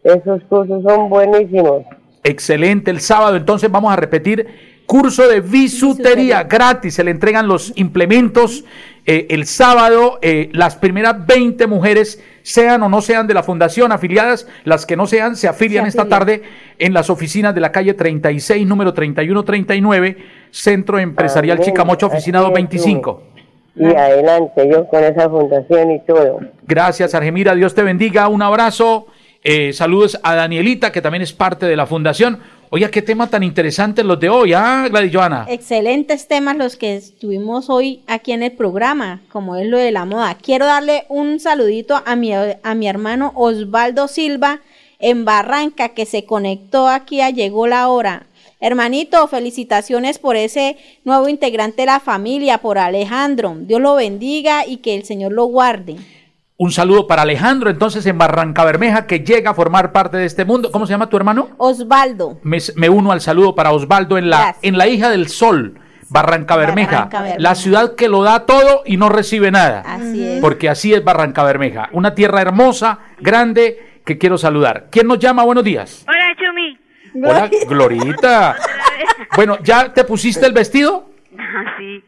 esos cursos son buenísimos. Excelente, el sábado entonces vamos a repetir curso de bisutería gratis, se le entregan los implementos eh, el sábado, eh, las primeras 20 mujeres, sean o no sean de la fundación afiliadas, las que no sean, se afilian Se esta tarde en las oficinas de la calle 36, número 3139, Centro Empresarial Amén, Chicamocha, oficina así es, 225. Y adelante, yo con esa fundación y todo. Gracias, Argemira. Dios te bendiga. Un abrazo. Eh, saludos a Danielita, que también es parte de la fundación. Oiga, qué tema tan interesante los de hoy, ¿ah, Gladys Joana? Excelentes temas los que estuvimos hoy aquí en el programa, como es lo de la moda. Quiero darle un saludito a mi, a mi hermano Osvaldo Silva en Barranca, que se conectó aquí a Llegó la Hora. Hermanito, felicitaciones por ese nuevo integrante de la familia, por Alejandro. Dios lo bendiga y que el Señor lo guarde. Un saludo para Alejandro, entonces en Barranca Bermeja, que llega a formar parte de este mundo. ¿Cómo se llama tu hermano? Osvaldo. Me, me uno al saludo para Osvaldo en la, Gracias. en la hija del sol, Barranca Bermeja, Barranca Bermeja. la ciudad que lo da todo y no recibe nada. Así es. Porque así es Barranca Bermeja, una tierra hermosa, grande, que quiero saludar. ¿Quién nos llama? Buenos días. Hola, Chumi. Hola, Glorita. Bueno, ¿ya te pusiste el vestido? *laughs* Ah, sí.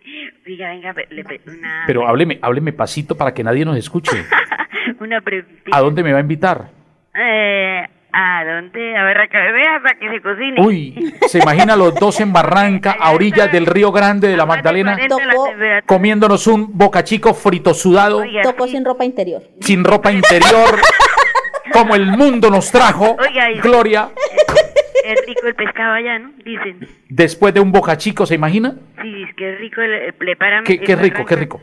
Diga, venga, pe- le pe- una, Pero hábleme, hábleme pasito para que nadie nos escuche. *laughs* una preguntita. ¿A dónde me va a invitar? Eh, ¿A dónde? A ver, vea, para que se cocine. Uy, se imagina los dos en Barranca, a orillas del río Grande de la Magdalena, 40 la temperatura. comiéndonos un bocachico frito sudado, Tocó sin ropa interior. sin ropa interior, *laughs* como el mundo nos trajo, Oiga, y- Gloria, *laughs* Es rico el pescado allá, ¿no? Dicen. después de un bocachico, ¿se imagina? Sí, es que es rico, le, le paran- Qué, qué rico, qué rico.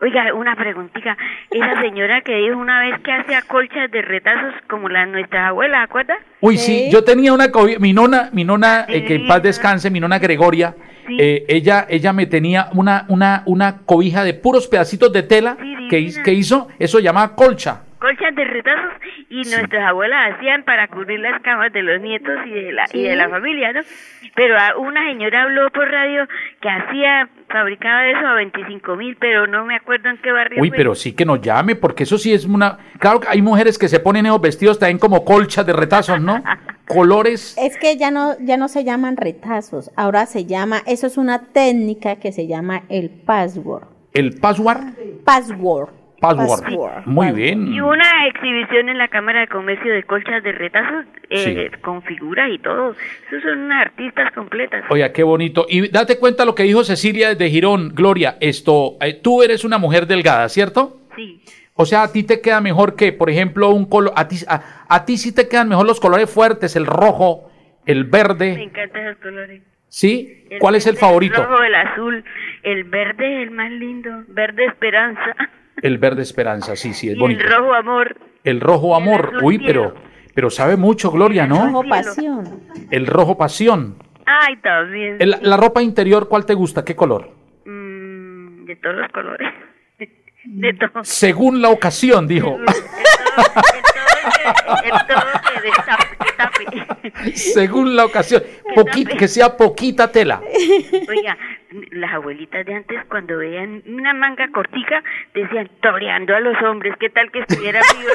Oiga, una preguntita. Esa señora que dijo una vez que hacía colchas de retazos como las nuestras abuelas, ¿acuerdas? Uy, sí, yo tenía una mi nona, mi nona, eh, que en paz descanse, mi nona Gregoria, eh, ella, ella me tenía una, una, una cobija de puros pedacitos de tela que, hiz- que hizo, eso se llamaba colcha. Colchas de retazos y nuestras abuelas hacían para cubrir las camas de los nietos y de la, y de la familia, ¿no? Pero a- una señora habló por radio que hacía, fabricaba eso a 25 mil, pero no me acuerdo en qué barrio Uy, fue. pero sí que nos llame, porque eso sí es una... Claro que hay mujeres que se ponen esos vestidos también como colchas de retazos, ¿no? *laughs* Colores. Es que ya no, ya no se llaman retazos, ahora se llama, eso es una técnica que se llama el password. El password. Password. Password. Muy bien. Y una exhibición en la Cámara de Comercio de colchas de retazos eh, Sí. con figuras y todo. Esos son unas artistas completas. Oiga, qué bonito. Y date cuenta lo que dijo Cecilia desde Girón. Gloria, esto, eh, tú eres una mujer delgada, ¿cierto? Sí. O sea, a ti te queda mejor que, por ejemplo, un color... A ti, a, a ti sí te quedan mejor los colores fuertes, el rojo, el Me verde, encantan esos colores. ¿sí? ¿Cuál es el favorito? El rojo, el azul. El verde es el más lindo. Verde esperanza. *laughs* El verde esperanza, sí, sí, es y el bonito. rojo amor. El rojo amor, uy, pero, pero sabe mucho, Gloria, ¿no? Rojo pasión. El rojo pasión. Ay, también. El- la ropa interior, ¿cuál te gusta? ¿Qué color? Mm, de todos los colores. *laughs* De todos. Según la ocasión, dijo. El todo que destape, que tape. Según la ocasión. Poquita, que sea poquita tela. Oiga, las abuelitas de antes cuando veían una manga cortica decían toreando a los hombres, ¿qué tal que estuvieran vivos?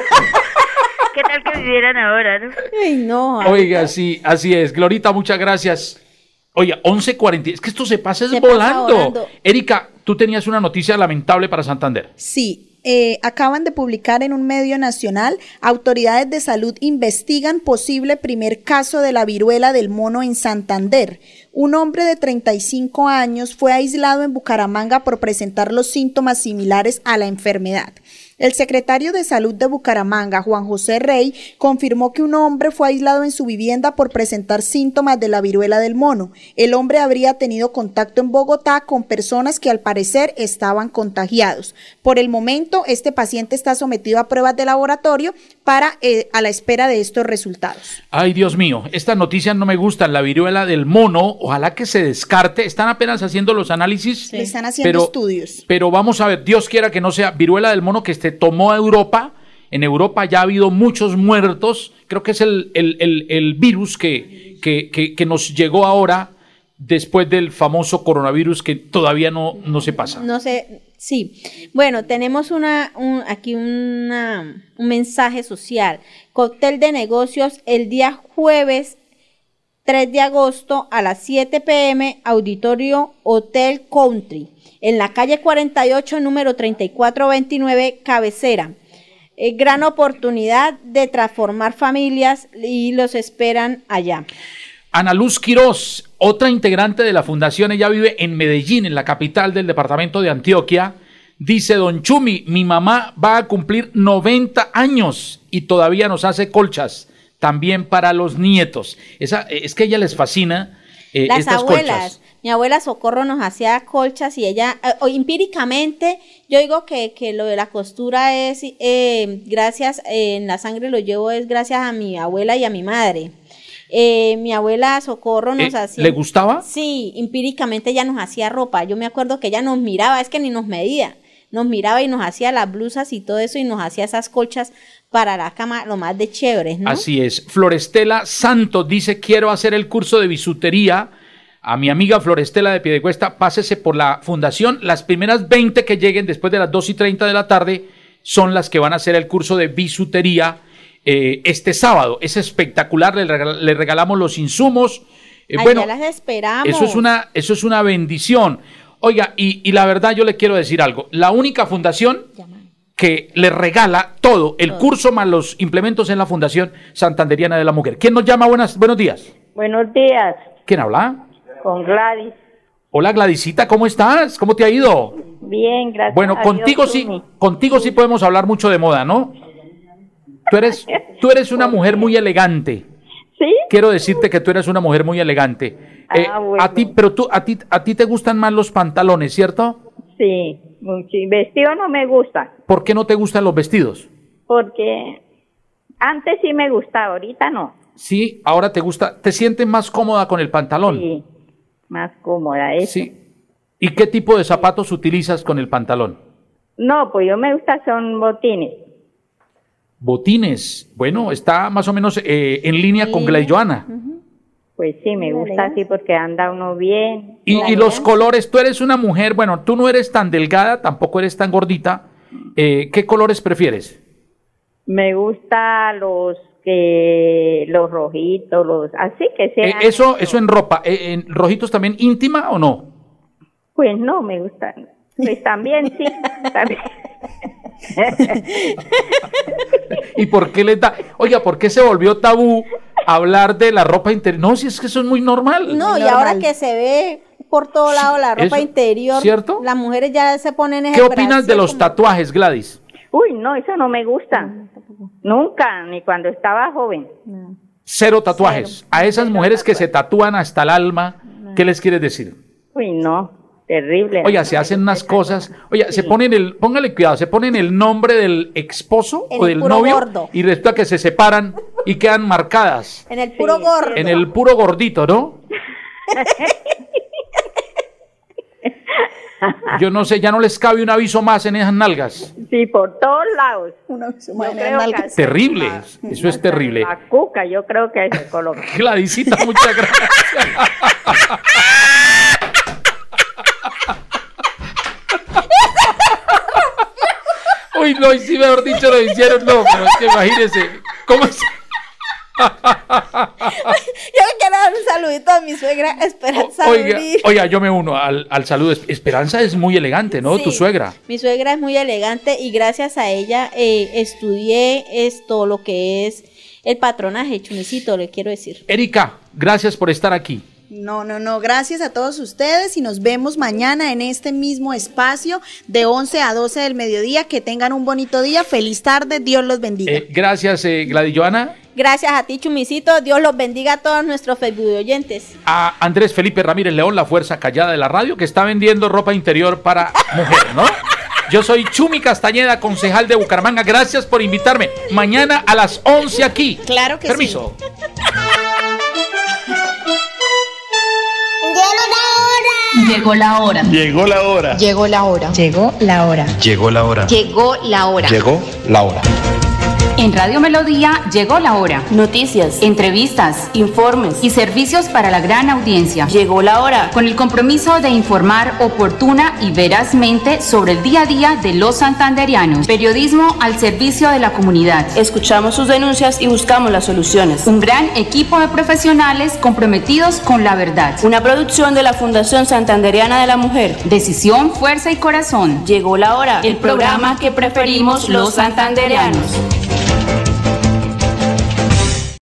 ¿Qué tal que vivieran ahora, no? Ay, no. Oiga, sí, así es. Glorita, muchas gracias. Oiga, 11.40. Es que esto se pasa es volando. volando. Erika, tú tenías una noticia lamentable para Santander. Sí, eh, acaban de publicar en un medio nacional, autoridades de salud investigan posible primer caso de la viruela del mono en Santander. Un hombre de 35 años fue aislado en Bucaramanga por presentar los síntomas similares a la enfermedad. El secretario de Salud de Bucaramanga, Juan José Rey, confirmó que un hombre fue aislado en su vivienda por presentar síntomas de la viruela del mono. El hombre habría tenido contacto en Bogotá con personas que al parecer estaban contagiados. Por el momento, este paciente está sometido a pruebas de laboratorio para eh, a la espera de estos resultados. Ay, Dios mío, estas noticias no me gustan. La viruela del mono, ojalá que se descarte. Están apenas haciendo los análisis. Le están haciendo pero- estudios. Pero vamos a ver, Dios quiera que no sea viruela del mono que se tomó a Europa. En Europa ya ha habido muchos muertos. Creo que es el, el- el- el virus que, que- que- que nos llegó ahora después del famoso coronavirus que todavía no, no se pasa. No sé, sí. Bueno, tenemos una, un- aquí una, un mensaje social. Cóctel de negocios el día jueves 3 de agosto a las 7 pm, Auditorio Hotel Country, en la calle 48, número 3429, cabecera. Eh, gran oportunidad de transformar familias y los esperan allá. Ana Luz Quirós, otra integrante de la fundación, ella vive en Medellín, en la capital del departamento de Antioquia. Dice Don Chumi, mi mamá va a cumplir 90 años y todavía nos hace colchas, también para los nietos. Esa, es que a ella les fascina eh, Las estas abuelas. colchas. Mi abuela Socorro nos hacía colchas y ella, eh, o empíricamente, yo digo que, que lo de la costura es, eh, gracias, eh, en la sangre lo llevo es gracias a mi abuela y a mi madre. Eh, mi abuela Socorro nos Eh, hacía... ¿le gustaba? Sí, empíricamente ella nos hacía ropa. Yo me acuerdo que ella nos miraba, es que ni nos medía. Nos miraba y nos hacía las blusas y todo eso y nos hacía esas colchas para la cama, lo más de chéveres, ¿no? Así es. Florestela Santos dice, quiero hacer el curso de bisutería. A mi amiga Florestela de Piedecuesta, pásese por la fundación. Las primeras 20 que lleguen después de las 2 y 30 de la tarde son las que van a hacer el curso de bisutería eh, este sábado. Es espectacular, le, regal- le regalamos los insumos. Eh, Allá bueno, las esperamos. eso es una, eso es una bendición. Oiga, y, y la verdad yo le quiero decir algo. La única fundación que le regala todo, el curso más los implementos en la Fundación Santanderiana de la Mujer. ¿Quién nos llama? Buenas, buenos días. Buenos días, ¿Quién habla? con Gladys. Hola Gladysita, ¿cómo estás? ¿Cómo te ha ido? Bien, gracias. Bueno, a contigo Dios, sí, contigo sí podemos hablar mucho de moda, ¿no? Tú eres, tú eres una mujer muy elegante. ¿Sí? Quiero decirte que tú eres una mujer muy elegante. Eh, Ah, bueno. A ti, pero tú, a ti, a ti te gustan más los pantalones, ¿cierto? Sí, mucho. Vestido no me gusta, ¿Por qué no te gustan los vestidos? porque antes sí me gustaba, ahorita no. Sí, ahora te gusta, te sientes más cómoda con el pantalón. Sí, más cómoda eso. Sí. ¿Y qué tipo de zapatos utilizas con el pantalón? No, pues yo me gusta son botines. Botines. Bueno, está más o menos eh, en línea con Gladys Joana. Pues sí, me gusta así porque anda uno bien. Y, y los colores, tú eres una mujer, bueno, tú no eres tan delgada, tampoco eres tan gordita. Eh, ¿Qué colores prefieres? Me gusta los que los rojitos, los así que Eh, sean. eso, eso en ropa, eh, en rojitos también íntima o no? Pues no, me gustan. Pues también sí, también. ¿Y por qué le da? Oiga, ¿por qué se volvió tabú hablar de la ropa interior? No, si es que eso es muy normal. No, y ahora que se ve por todo lado la ropa eso, interior, ¿cierto? las mujeres ya se ponen ese ¿Qué opinas de los como- tatuajes, Gladys? Uy, no, eso no me gusta. Nunca, ni cuando estaba joven. Cero tatuajes. A esas mujeres que se tatúan hasta el alma, ¿qué les quieres decir? Uy, no. Terrible. Oiga, se hacen unas cosas. Oiga, se ponen el, póngale cuidado, se ponen el nombre del esposo En o el del puro novio gordo. y resulta que se separan y quedan marcadas En el puro gordo. en el puro gordito, ¿no? *laughs* Yo no sé, ya no les cabe un aviso más en esas nalgas. Sí, por todos lados. Una Yo creo que hasta Terrible, eso es terrible. la cuca, yo creo que se coloca. Gladysita, muchas gracias. *laughs* Uy, no, y sí, mejor dicho, lo hicieron, no, pero es que imagínese, ¿cómo es? Yo le quiero dar un saludito a mi suegra Esperanza Oiga, oiga, yo me uno al, al saludo. Esperanza es muy elegante, ¿no? Sí. Tu suegra. Mi suegra es muy elegante y gracias a ella eh, estudié esto, lo que es el patronaje, chumicito, le quiero decir. Erika, gracias por estar aquí. No, no, no, gracias a todos ustedes y nos vemos mañana en este mismo espacio de 11 a 12 del mediodía. Que tengan un bonito día, feliz tarde, Dios los bendiga. Eh, gracias, eh, Gladys Joana. Gracias a ti, Chumicito. Dios los bendiga a todos nuestros Facebook oyentes. A Andrés Felipe Ramírez León, la fuerza callada de la radio, que está vendiendo ropa interior para mujer, ¿no? Yo soy Chumi Castañeda, concejal de Bucaramanga. Gracias por invitarme. Mañana a las 11 aquí. Claro que Permiso. *laughs* Llegó la hora. Llegó la hora. Llegó la hora. Llegó la hora. Llegó la hora. Llegó la hora. Llegó la hora. En Radio Melodía llegó la hora. Noticias, entrevistas, informes y servicios para la gran audiencia. Llegó la hora. Con el compromiso de informar oportuna y verazmente sobre el día a día de los santanderianos. Periodismo al servicio de la comunidad. Escuchamos sus denuncias y buscamos las soluciones. Un gran equipo de profesionales comprometidos con la verdad. Una producción de la Fundación Santanderiana de la Mujer. Decisión, fuerza y corazón. Llegó la hora. El programa que preferimos los santanderianos.